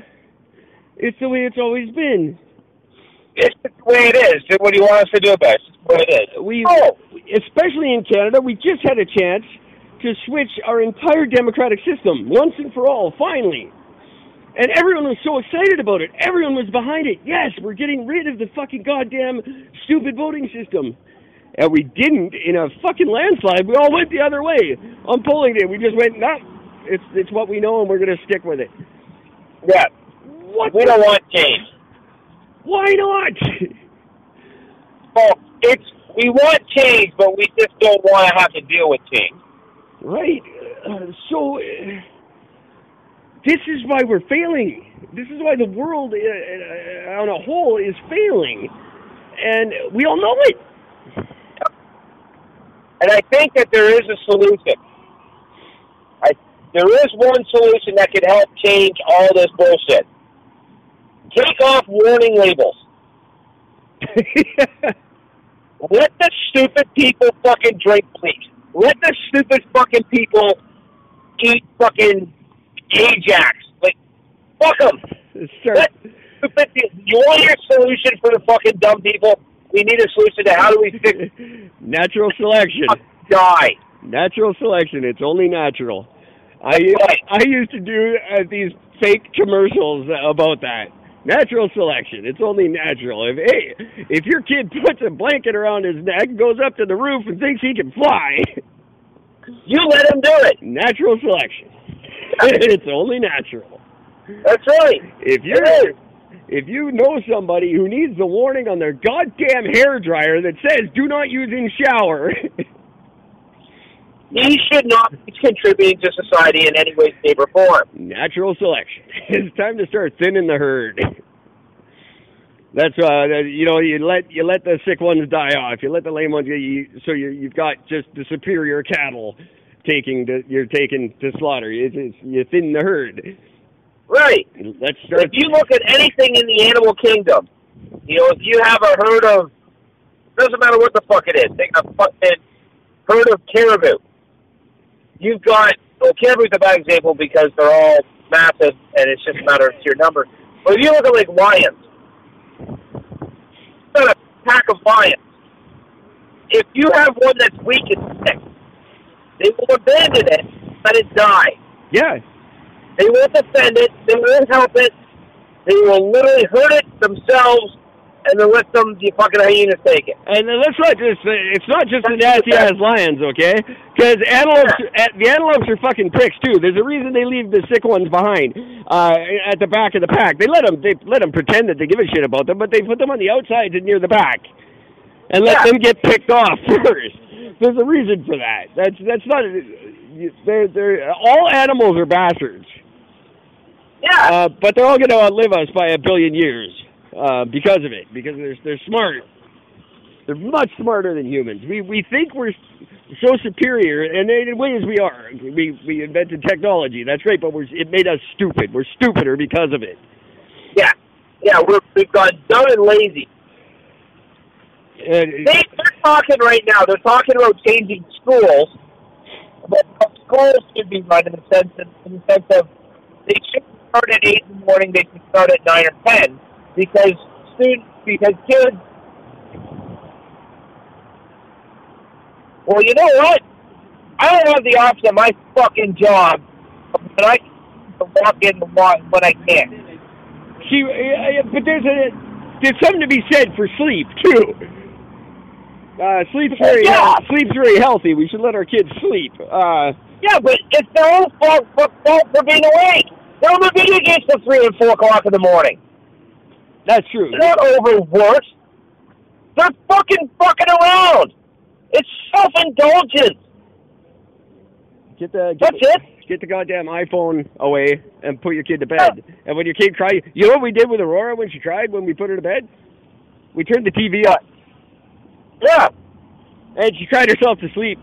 it's the way it's always been. It's the way it is. What do you want us to do about it? It's the way it is. We, Oh. especially in Canada, we just had a chance to switch our entire democratic system once and for all, finally. And everyone was so excited about it. Everyone was behind it. Yes, we're getting rid of the fucking goddamn stupid voting system. And we didn't in a fucking landslide. We all went the other way on polling day. We just went, nah, it's it's what we know and we're gonna stick with it. Yeah, What? we don't want change. Why not? Well, it's we want change, but we just don't want to have to deal with change. Right. Uh, so, uh, this is why we're failing. This is why the world uh, uh, on a whole is failing. And we all know it. And I think that there is a solution. There is one solution that could help change all this bullshit. Take off warning labels. Let the stupid people fucking drink, please. Let the stupid fucking people eat fucking Ajax. Like, fuck them. Let stupid. You want your solution for the fucking dumb people? We need a solution to how do we fix natural selection. die. Natural selection. It's only natural. I. I used to do uh, these fake commercials about that. Natural selection. It's only natural. If hey, if your kid puts a blanket around his neck, and goes up to the roof, and thinks he can fly, You let him do it. natural selection. it's only natural. That's right. If you're if you know somebody who needs the warning on their goddamn hair dryer that says "Do not use in shower," he should not be contributing to society in any way, shape, or form. Natural selection. It's time to start thinning the herd. That's uh, you know, you let you let the sick ones die off. You let the lame ones. You, so you you've got just the superior cattle taking to you're taking to slaughter. It's, it's, you thin the herd. Right. Let's start. If you look at anything in the animal kingdom, you know, if you have a herd of, doesn't matter what the fuck it is, take a fucking herd of caribou. You've got, well, caribou's a bad example because they're all massive and it's just a matter of sheer number. But if you look at like lions, you've got a pack of lions. If you have one that's weak and sick, they will abandon it, let it die. Yeah. They won't defend it. They won't help it. They will literally hurt it themselves and then let them the fucking hyenas take it. And then let's not just it's not just the nasty ass lions, okay? Because antelopes, yeah. the antelopes are fucking pricks too. There's a reason they leave the sick ones behind uh, at the back of the pack. They let them they let them pretend that they give a shit about them, but they put them on the outsides and near the back, and let Yeah. them get picked off first. There's a reason for that. That's that's not. They're, they're all animals are bastards. Yeah. Uh, but they're all going to outlive us by a billion years uh, because of it. Because they're they're smart. They're much smarter than humans. We we think we're so superior, and in ways we are. We we invented technology. That's great, but we're it made us stupid. We're stupider because of it. yeah. Yeah, we're, we've gone dumb and lazy. And, They, they're talking right now. They're talking about changing schools. But schools should be run in the sense of, in the sense of they should start at eight in the morning. They should start at nine or ten because students because kids. Well, you know what? I don't have the option of my fucking job, but I can walk in when I can. see, uh, but there's a there's something to be said for sleep too. Uh, sleep's very Yeah. sleep's very healthy. We should let our kids sleep. Uh, Yeah, but it's their own fault for, fault for being awake. They're on the video games till three and four o'clock in the morning. That's true. They're not overworked. They're fucking fucking around. It's self indulgence. Get the get That's the, it. get the goddamn iPhone away and put your kid to bed. And when your kid cries, you know what we did with Aurora when she cried when we put her to bed? We turned the TV on. Yeah. and she cried herself to sleep.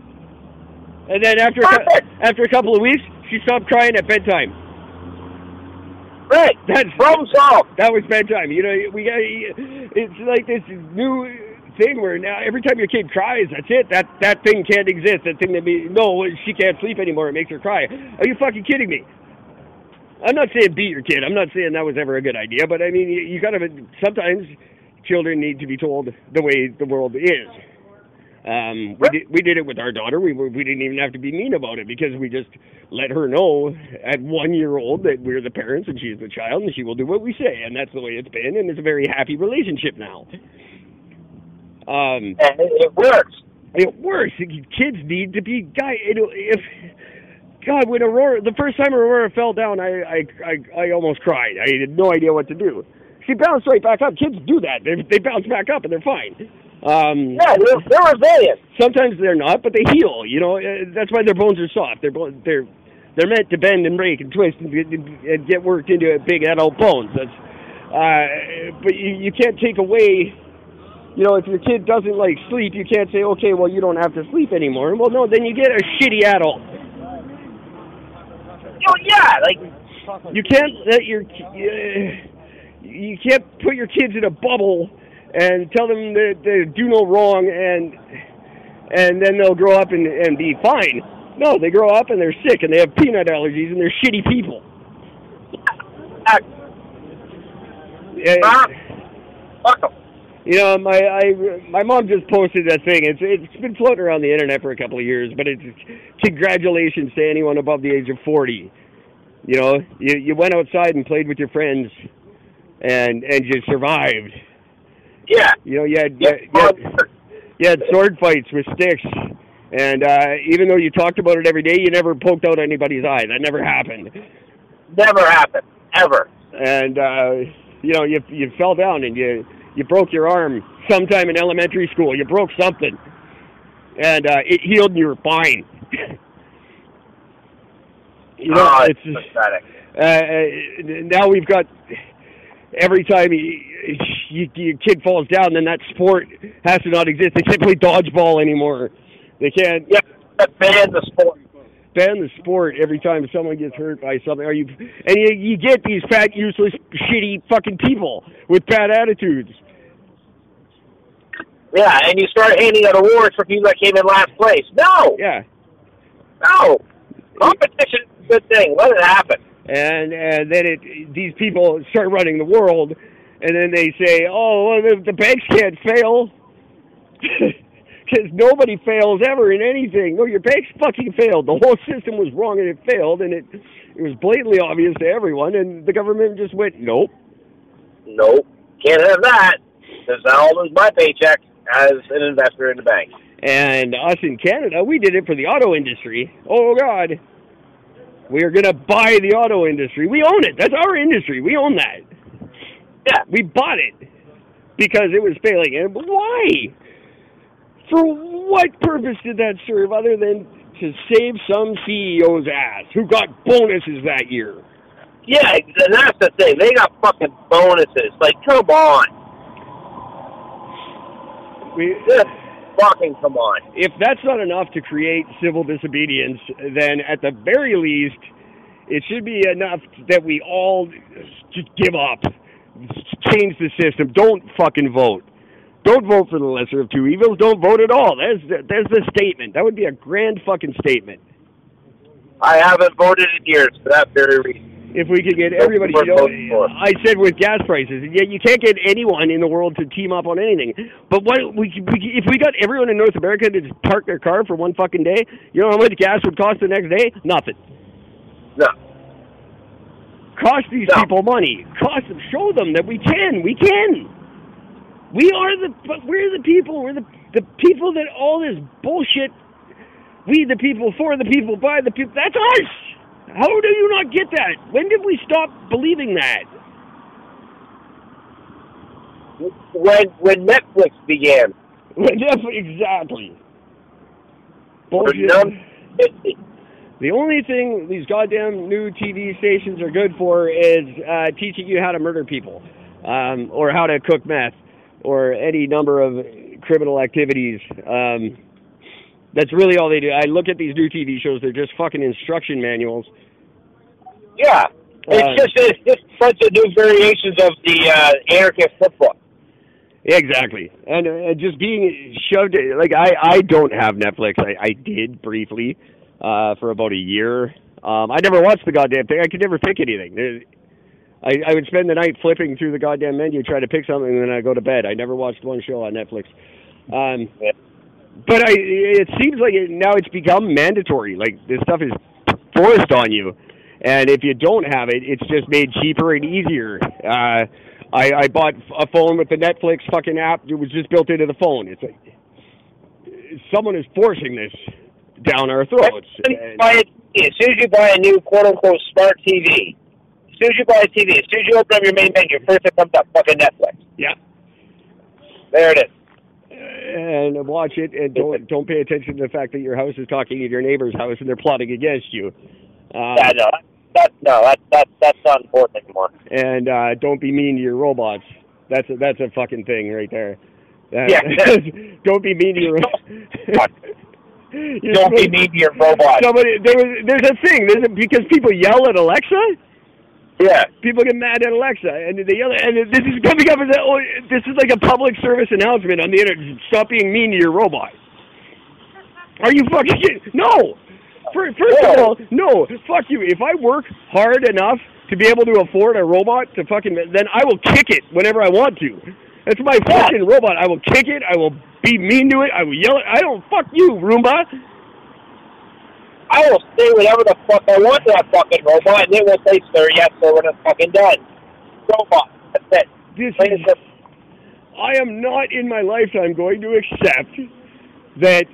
And then after a, after a couple of weeks, she stopped crying at bedtime. Right. That's Problem solved. that was bedtime. You know, we got it's like this new thing where now every time your kid cries, that's it. That that thing can't exist. That thing that be no, she can't sleep anymore. It makes her cry. Are you fucking kidding me? I'm not saying beat your kid. I'm not saying that was ever a good idea. But I mean, you, you gotta sometimes children need to be told the way the world is. Um, we did we did it with our daughter. We were, we didn't even have to be mean about it because we just let her know at one year old that we're the parents and she's the child and she will do what we say and that's the way it's been and it's a very happy relationship now. Um, And it, it works. it works. Kids need to be guy. If God, when Aurora, the first time Aurora fell down, I, I, I, I almost cried. I had no idea what to do. She bounced right back up. Kids do that. They, they bounce back up and they're fine. Um, Yeah, they're, they're resilient. sometimes they're not, but they heal. You know, uh, that's why their bones are soft. They're they're they're meant to bend and break and twist and get, and get worked into a big adult bones. That's uh, but you you can't take away. You know, if your kid doesn't like sleep, you can't say, okay, well, you don't have to sleep anymore. Well, no, then you get a shitty adult. Oh, yeah, like, You can't let your uh, you can't put your kids in a bubble and tell them that they do no wrong and and then they'll grow up and and be fine. No, they grow up and they're sick and they have peanut allergies and they're shitty people. uh, Uh, fuck 'em. you know, my I my mom just posted that thing. It's it's been floating around the internet for a couple of years, but it's congratulations to anyone above the age of forty. You know, you you went outside and played with your friends, and and you survived. Yeah. You know, you had, Yeah, you had, you had sword fights with sticks, and uh, even though you talked about it every day, you never poked out anybody's eye. That never happened. Never happened. Ever. And uh, you know, you you fell down and you you broke your arm sometime in elementary school. You broke something, and uh, it healed, and you were fine. You know, oh, it's it's pathetic. uh, uh, now we've got every time you, you, your kid falls down, then that sport has to not exist. They can't play dodgeball anymore. They can't Yeah, ban the sport. ban the sport every time someone gets hurt by something. Are you and you, you get these fat, useless, shitty fucking people with bad attitudes. Yeah, and you start handing out awards for people that came in last place. No, Yeah, no. Competition is a good thing. Let it happen. And and then it these people start running the world, and then they say, oh, well, the, the banks can't fail. Because nobody fails ever in anything. No, your banks fucking failed. The whole system was wrong and it failed, and it it was blatantly obvious to everyone. And the government just went, nope. Nope, can't have that. Because I'll lose my paycheck as an investor in the bank. And us in Canada, we did it for the auto industry. Oh God, we are gonna buy the auto industry. We own it. That's our industry. We own that. Yeah, We bought it because it was failing. And why? For what purpose did that serve other than to save some CEO's ass who got bonuses that year? yeah, and that's the thing. They got fucking bonuses. Like, come on, We, just fucking come on. if that's not enough to create civil disobedience, then at the very least, it should be enough that we all just give up, change the system. Don't fucking vote. Don't vote for the lesser of two evils. Don't vote at all. There's the, there's the statement. That would be a grand fucking statement. I haven't voted in years for that very reason. If we could get everybody, you know, Vote for it. I said with gas prices, yeah, you can't get anyone in the world to team up on anything. But what we, we if we got everyone in North America to just park their car for one fucking day, you know how much gas would cost the next day? Nothing. No, Cost these No. people money. Cost them. Show them that we can. We can. We are the. but We're the people. We're the the people that all this bullshit. We the people, for the people, by the people. That's us. How do you not get that? When did we stop believing that? when when Netflix began, exactly. Bullshit. The only thing these goddamn new TV stations are good for is uh, teaching you how to murder people, um, or how to cook meth, or any number of criminal activities. Um, that's really all they do. I look at these new TV shows; they're just fucking instruction manuals. Yeah, it's Uh, just it's just a bunch of new variations of the uh, anarchist flip-flop. Exactly, and uh, just being shoved. Like I, I don't have Netflix. I, I did briefly uh, for about a year. Um, I never watched the goddamn thing. I could never pick anything. There- I, I would spend the night flipping through the goddamn menu, try to pick something, and then I go to bed. I never watched one show on Netflix. Um, Yeah. but I, it seems like it, now it's become mandatory. Like this stuff is forced on you, and if you don't have it, it's just made cheaper and easier. Uh, I, I bought a phone with the Netflix fucking app. It was just built into the phone. It's like someone is forcing this down our throats. As soon as you buy a- as soon as you buy a new quote unquote smart TV, as soon as you buy a TV, as soon as you open up your main menu, first it comes up fucking Netflix. Yeah. There it is. and watch it and don't don't pay attention to the fact that your house is talking to your neighbor's house and they're plotting against you. Uh, Yeah, no, that no, that that that's not important anymore. and uh, don't be mean to your robots. That's a, that's a fucking thing right there. That- Yeah. don't be mean to your. You're Don't be mean to your robot. Somebody there was there's a thing there's a, because people yell at Alexa. Yeah, People get mad at Alexa and they yell and this is coming up as a, oh, this is like a public service announcement on the internet. Stop being mean to your robot. Are you fucking kidding? No. First of all, no. Fuck you. If I work hard enough to be able to afford a robot to fucking, then I will kick it whenever I want to. That's my Yeah. fucking robot. I will kick it. I will be mean to it. I will yell it. I don't fuck you, Roomba. I will say whatever the fuck I want to that fucking robot, and it will say, "Sir, yes, sir, when it's fucking done." Robot. That's it. This is. I am not in my lifetime going to accept that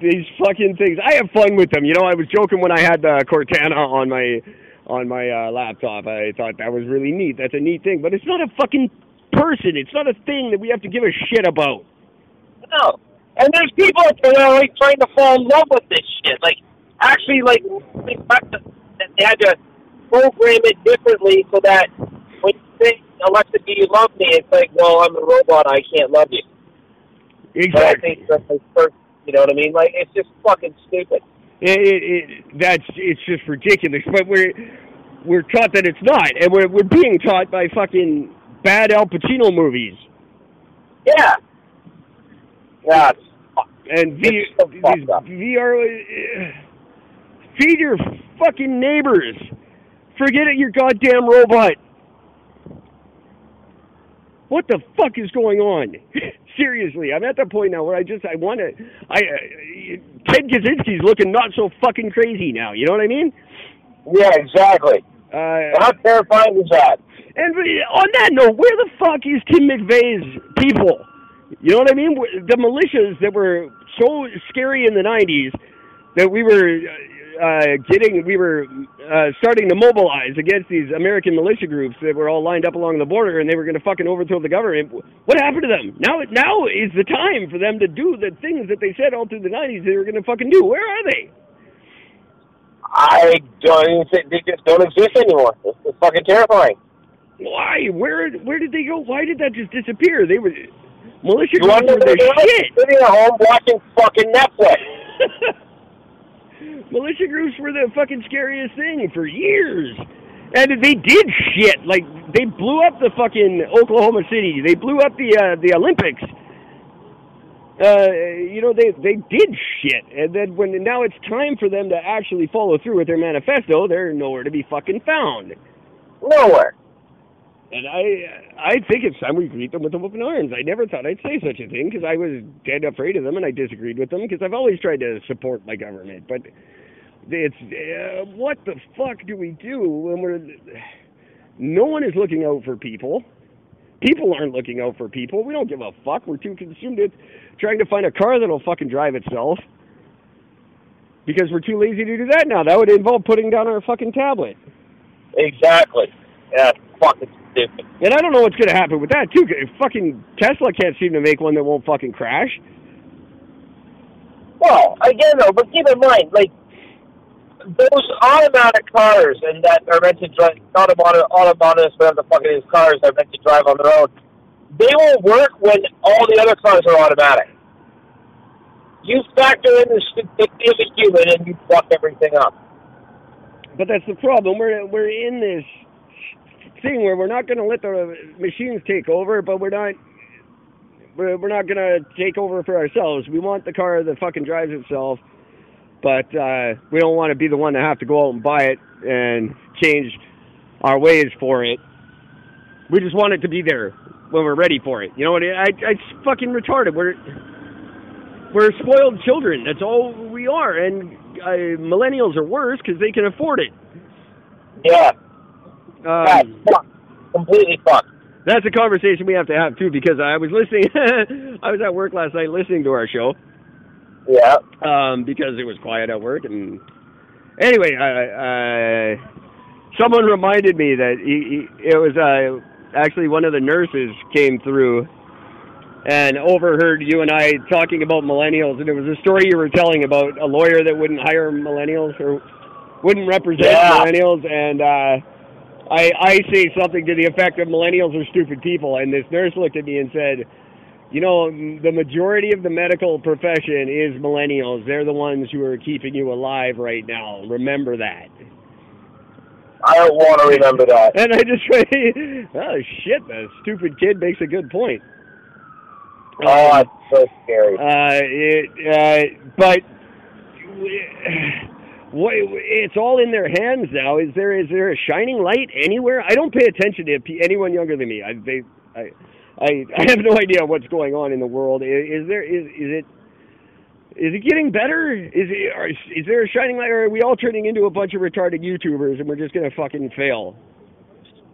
these fucking things. I have fun with them. You know, I was joking when I had uh, Cortana on my on my uh, laptop. I thought that was really neat. That's a neat thing, but it's not a fucking person. It's not a thing that we have to give a shit about. No. And there's people out there that are like trying to fall in love with this shit. Like, actually, like, like they had to program it differently so that when you say Alexa, do you love me? It's like, well, I'm a robot. I can't love you. But I Exactly. think that's first. You know what I mean? Like it's just fucking stupid. It, it, it, that's it's just ridiculous. But we're we're taught that it's not, and we're we're being taught by fucking bad Al Pacino movies Yeah. Yeah. And v, so these. VR. uh, Feed your fucking neighbors. Forget it, your goddamn robot. What the fuck is going on? Seriously, I'm at the point now where I just I want to. I uh, Ted Kaczynski's looking not so fucking crazy now. You know what I mean? yeah. Exactly. Uh, How terrifying is that? And on that note, where the fuck is Tim McVeigh's people? You know what I mean? The militias that were so scary in the '90s that we were uh, getting, we were uh, starting to mobilize against these American militia groups that were all lined up along the border, and they were going to fucking overthrow the government. What happened to them? Now, now is the time for them to do the things that they said all through the '90s they were going to fucking do. Where are they? I don't they just don't exist anymore. It's, it's fucking terrifying. Why? Where? Where did they go? Why did that just disappear? They were militia You groups were know the shit. Sitting at home watching fucking Netflix. militia groups were the fucking scariest thing for years. And they did shit. Like they blew up the fucking Oklahoma City. They blew up the uh, the Olympics. Uh, you know they they did shit, and then when now it's time for them to actually follow through with their manifesto, they're nowhere to be fucking found. Nowhere. And I I think it's time we greet them with open arms. I never thought I'd say such a thing because I was dead afraid of them and I disagreed with them because I've always tried to support my government. But it's uh, what the fuck do we do when we're no one is looking out for people. People aren't looking out for people. We don't give a fuck. We're too consumed with trying to find a car that'll fucking drive itself. Because we're too lazy to do that now. That would involve putting down our fucking tablet. Exactly. Yeah. Fucking stupid. And I don't know what's going to happen with that too. 'cause Fucking Tesla can't seem to make one that won't fucking crash. Well, again though, but keep in mind, like those automatic cars and that are meant to drive not automatic autonomous, whatever the fuck it is, cars that are meant to drive on their own. They will work when all the other cars are automatic. You factor in the stupidity of a human and you fuck everything up. But that's the problem. We're we're in this thing where we're not going to let the machines take over, but we're not we're, we're not going to take over for ourselves. We want the car that fucking drives itself, but uh, we don't want to be the one to have to go out and buy it and change our ways for it. We just want it to be there when we're ready for it. You know what? I, I it's fucking retarded. We're we're spoiled children. That's all we are. And uh, millennials are worse because they can afford it. Yeah. That's Um, fucked. Completely fucked. that's a conversation we have to have too because I was listening. I was at work last night listening to our show Yeah. um, because it was quiet at work. And anyway, I, I, someone reminded me that he, he, it was uh, actually one of the nurses came through and overheard you and I talking about millennials, and it was a story you were telling about a lawyer that wouldn't hire millennials or wouldn't represent Yeah. millennials, and uh, I I say something to the effect of millennials are stupid people, and this nurse looked at me and said. You know, the majority of the medical profession is millennials. They're the ones who are keeping you alive right now. Remember that. I don't want to remember that. And I just oh shit, the stupid kid makes a good point. Oh, it's so scary. Uh, it, uh, but what, it's all in their hands now. Is there is there a shining light anywhere? I don't pay attention to anyone younger than me. I they, I, I I have no idea what's going on in the world. Is, is there is is it is it getting better? Is it or is, there a shining light, or are we all turning into a bunch of retarded YouTubers and we're just gonna fucking fail?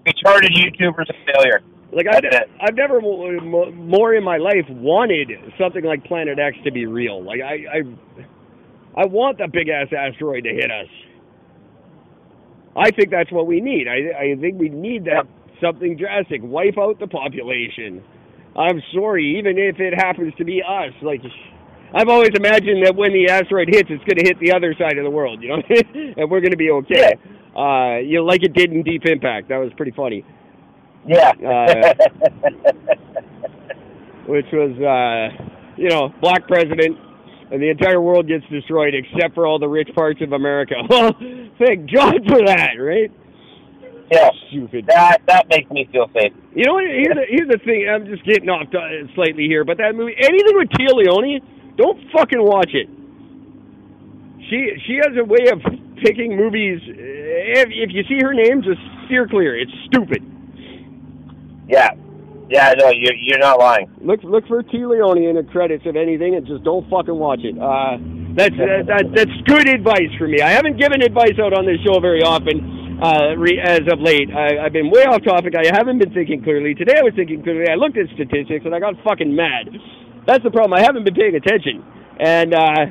Retarded YouTubers a failure. Like I. I've never mo- mo- more in my life wanted something like Planet X to be real. Like I, I, I want the big ass asteroid to hit us. I think that's what we need. I, I think we need that something drastic. Wipe out the population. I'm sorry, even if it happens to be us. Like I've always imagined that when the asteroid hits, it's going to hit the other side of the world. You know, and we're going to be okay. Uh, you know, like it did in Deep Impact. That was pretty funny. Yeah. Uh, which was, uh, you know, black president, and the entire world gets destroyed except for all the rich parts of America. Well, thank God for that, right? yeah. Stupid. That that makes me feel safe. You know what? Here's the, here's the thing. I'm just getting off to- slightly here, but that movie, anything with Téa Leoni, don't fucking watch it. She she has a way of picking movies. If if you see her name, just steer clear. It's stupid. Yeah. Yeah, no, you're you're not lying. Look look for Téa Leoni in the credits of anything, and just don't fucking watch it. Uh, that's uh, that, that's good advice for me. I haven't given advice out on this show very often uh, re, as of late. I, I've been way off topic. I haven't been thinking clearly. Today I was thinking clearly. I looked at statistics and I got fucking mad. That's the problem. I haven't been paying attention, and uh,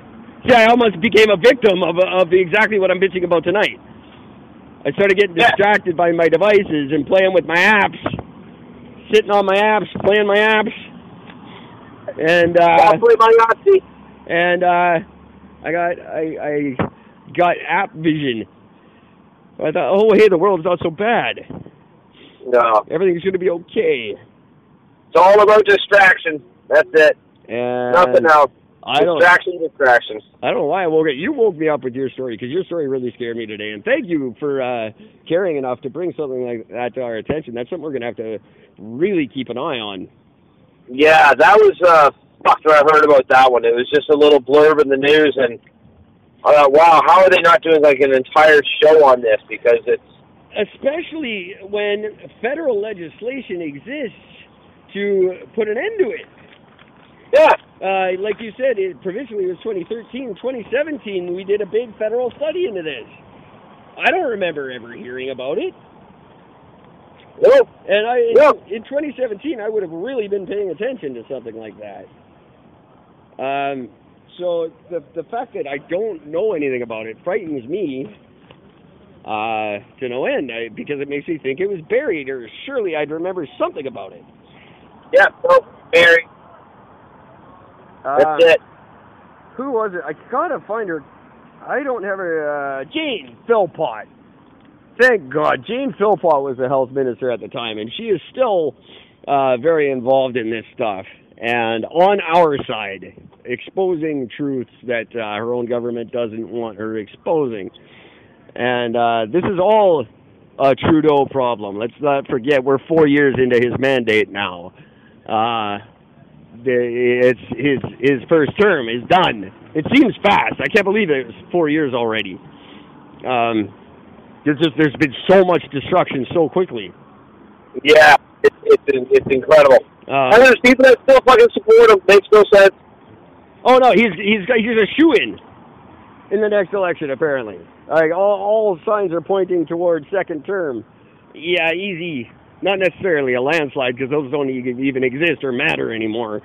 see, I almost became a victim of of exactly what I'm bitching about tonight. I started getting Yeah. distracted by my devices and playing with my apps, sitting on my apps, playing my apps, and uh, I'll play my Yahtzee. and uh, I got I, I got app vision. I thought, oh hey, the world's not so bad. No. Everything's gonna be okay. It's all about distraction. That's it. And Nothing else. I don't distraction, distraction. I don't know why I woke up. You woke me up with your story because your story really scared me today. And thank you for uh, caring enough to bring something like that to our attention. That's something we're gonna have to really keep an eye on. Yeah, that was uh when I heard about that one. It was just a little blurb in the news and I thought, wow, how are they not doing like an entire show on this? Because it's especially when federal legislation exists to put an end to it. Yeah, Uh, like you said, it, provincially it was 2013. 2017, we did a big federal study into this. I don't remember ever hearing about it. no, And I, Yeah. in 2017, I would have really been paying attention to something like that. Um, so the the fact that I don't know anything about it frightens me uh, to no end I, because it makes me think it was buried, or surely I'd remember something about it. yeah, no, Barry. That's Uh, it. Who was it? I gotta find her. I don't have her. Uh, Jane Philpott. Thank God, Jane Philpott was the health minister at the time, and she is still uh, very involved in this stuff and on our side, exposing truths that uh, her own government doesn't want her exposing. And uh, this is all a Trudeau problem. Let's not forget we're four years into his mandate now. Uh, it's his his first term is done. It seems fast. I can't believe it was four years already. Um, there's just there's been so much destruction so quickly. Yeah, it's it's it's incredible. Uh, and there's people that still fucking support him. Makes no sense. oh no, he's he's he's a shoe in in the next election apparently. Like all all signs are pointing towards second term. Yeah, easy. Not necessarily a landslide because those don't even exist or matter anymore.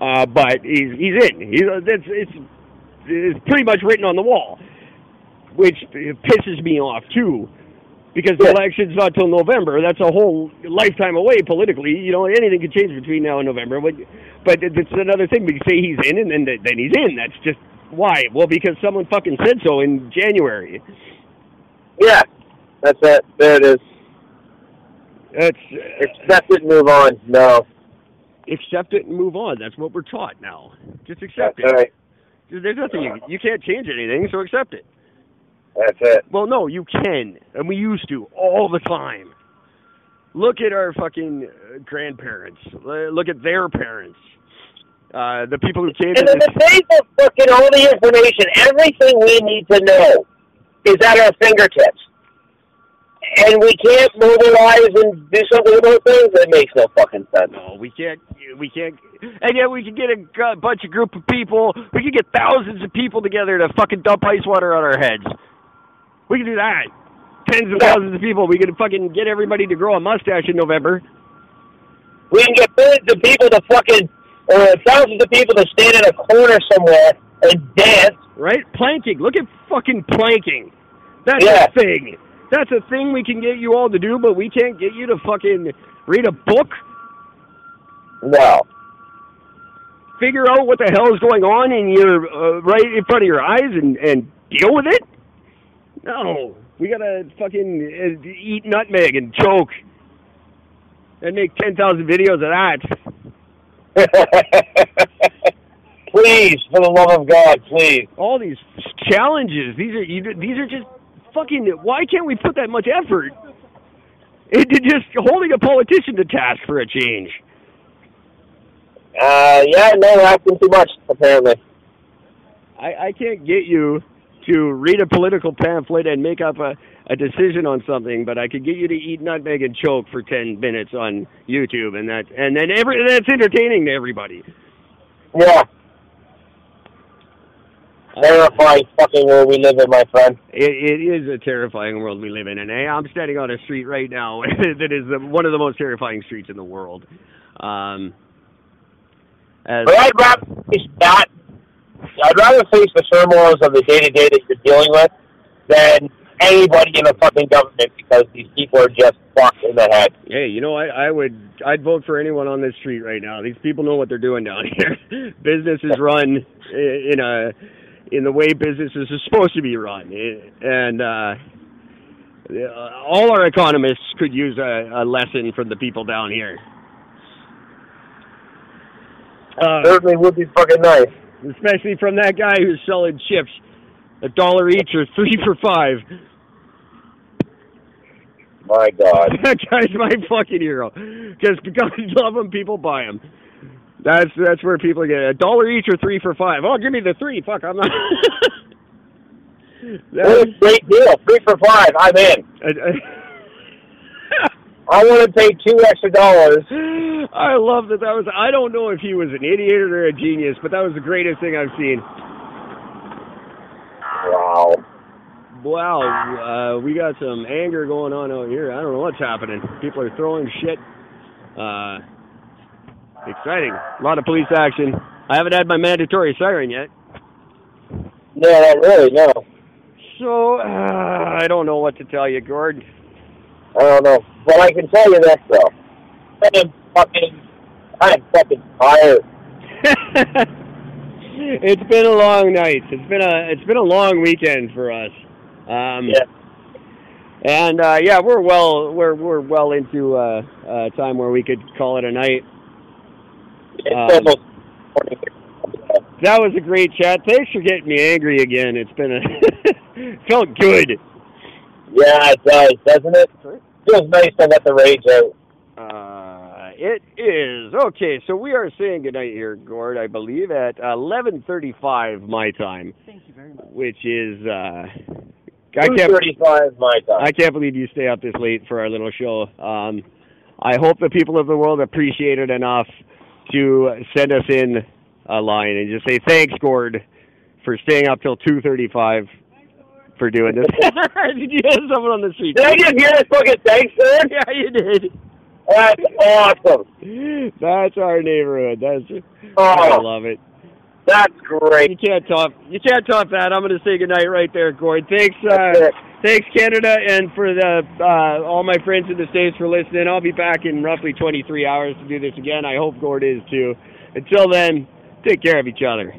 Uh, but he's he's in. He's that's it's it's pretty much written on the wall, which pisses me off too, because the Yeah. election's not till November. That's a whole lifetime away politically. You know, anything could change between now and November. But but it's another thing. We say he's in, and then then he's in. That's just why. Well, because someone fucking said so in January. Yeah, that's it. There it is. That's Accept it. and Move on. No, accept it and move on. That's what we're taught now. Just accept that's it. right. There's nothing you you can't change anything, so accept it. That's it. Well, no, you can, and we used to all the time. Look at our fucking uh, grandparents. Look at their parents. Uh, the people who came And the days of fucking all the information, everything we need to know is at our fingertips. And we can't mobilize and do something about things. It makes no fucking sense. No, we can't. We can't. And yet we could get a bunch of group of people. We could get thousands of people together to fucking dump ice water on our heads. We could do that. Tens of Yeah. thousands of people. We could fucking get everybody to grow a mustache in November. We can get billions of people to fucking, or thousands of people to stand in a corner somewhere and dance. right? Planking. Look at fucking planking. That's Yeah. a thing. That's a thing we can get you all to do, but we can't get you to fucking read a book, No. figure out what the hell is going on in your uh, right in front of your eyes, and and deal with it. No, We gotta fucking uh, eat nutmeg and choke, and make ten thousand videos of that. please, for the love of God, please. All these challenges. These are you, these are just fucking. Why can't we put that much effort into just holding a politician to task for a change? Uh, yeah, no, we're asking too much apparently. I, I can't get you to read a political pamphlet and make up a, a decision on something, but I could get you to eat nutmeg and choke for ten minutes on YouTube, and that and then every that's entertaining to everybody. Yeah. Terrifying fucking world we live in, my friend. It, it is a terrifying world we live in, and hey, I'm standing on a street right now that is the, one of the most terrifying streets in the world. Um, as, But I'd rather face that. I'd rather face the turmoils of the day to day that you're dealing with than anybody in the fucking government because these people are just fucked in the head. hey, you know, I, I would, I'd vote for anyone on this street right now. These people know what they're doing down here. Business is run i- in a, in the way businesses are supposed to be run, and uh, all our economists could use a, a lesson from the people down here. Uh, Certainly would be fucking nice. especially from that guy who's selling chips a dollar each or three for five. My God. That guy's my fucking hero. Because because I love him, people buy him. That's that's where people get a dollar each or three for five. Oh, give me the three. Fuck, I'm not. What a great deal. Three for five. I'm in. I want to pay two extra dollars. I love that. That was. I don't know if he was an idiot or a genius, but that was the greatest thing I've seen. Wow. Wow, uh, we got some anger going on out here. I don't know what's happening. People are throwing shit. Uh, exciting. A lot of police action. I haven't had my mandatory siren yet. No, not really, no. So, uh, I don't know what to tell you, Gord. I don't know. But I can tell you this, though. I am fucking, I'm fucking tired. it's been a long night. It's been a it's been a long weekend for us. Um, Yeah. And uh, yeah, we're well we're we're well into uh, uh, time where we could call it a night. It's Um, That was a great chat. Thanks for getting me angry again. It's been a felt good. Yeah, it does, doesn't it? Feels nice to let the rage out. Uh, it is okay. So we are saying goodnight here, Gord. I believe at eleven thirty-five my time. Thank you very much. which is uh I can't my time. I can't believe you stay up this late for our little show. Um I hope the people of the world appreciate it enough to send us in a line and just say thanks, Gord, for staying up till two thirty-five for doing this. did you have someone on the street? Did I just hear this fucking thanks, sir? Yeah, you did. That's awesome. That's our neighborhood. That's oh, I love it. that's great. You can't top you can't top that. I'm gonna say goodnight right there, Gord. Thanks uh. Thanks, Canada, and for the uh, all my friends in the states for listening. I'll be back in roughly 23 hours to do this again. I hope Gord is too. Until then, take care of each other.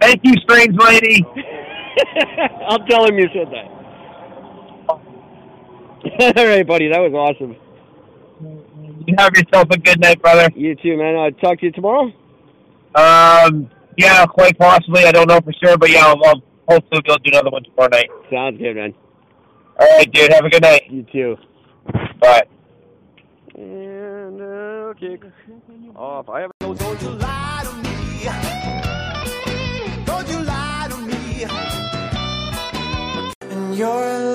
Thank you, strange lady. I'll tell him you said that. all right, buddy. That was awesome. You have yourself a good night, brother. You too, man. I'll talk to you tomorrow. Um, yeah, quite possibly. I don't know for sure, but yeah, I'll, I'll hopefully we'll do another one tomorrow night. Sounds good, man. All right, dude. Have a good night. You too. Bye. And uh, okay. Off. I have. Don't you lie to me. Don't you lie to me. And you're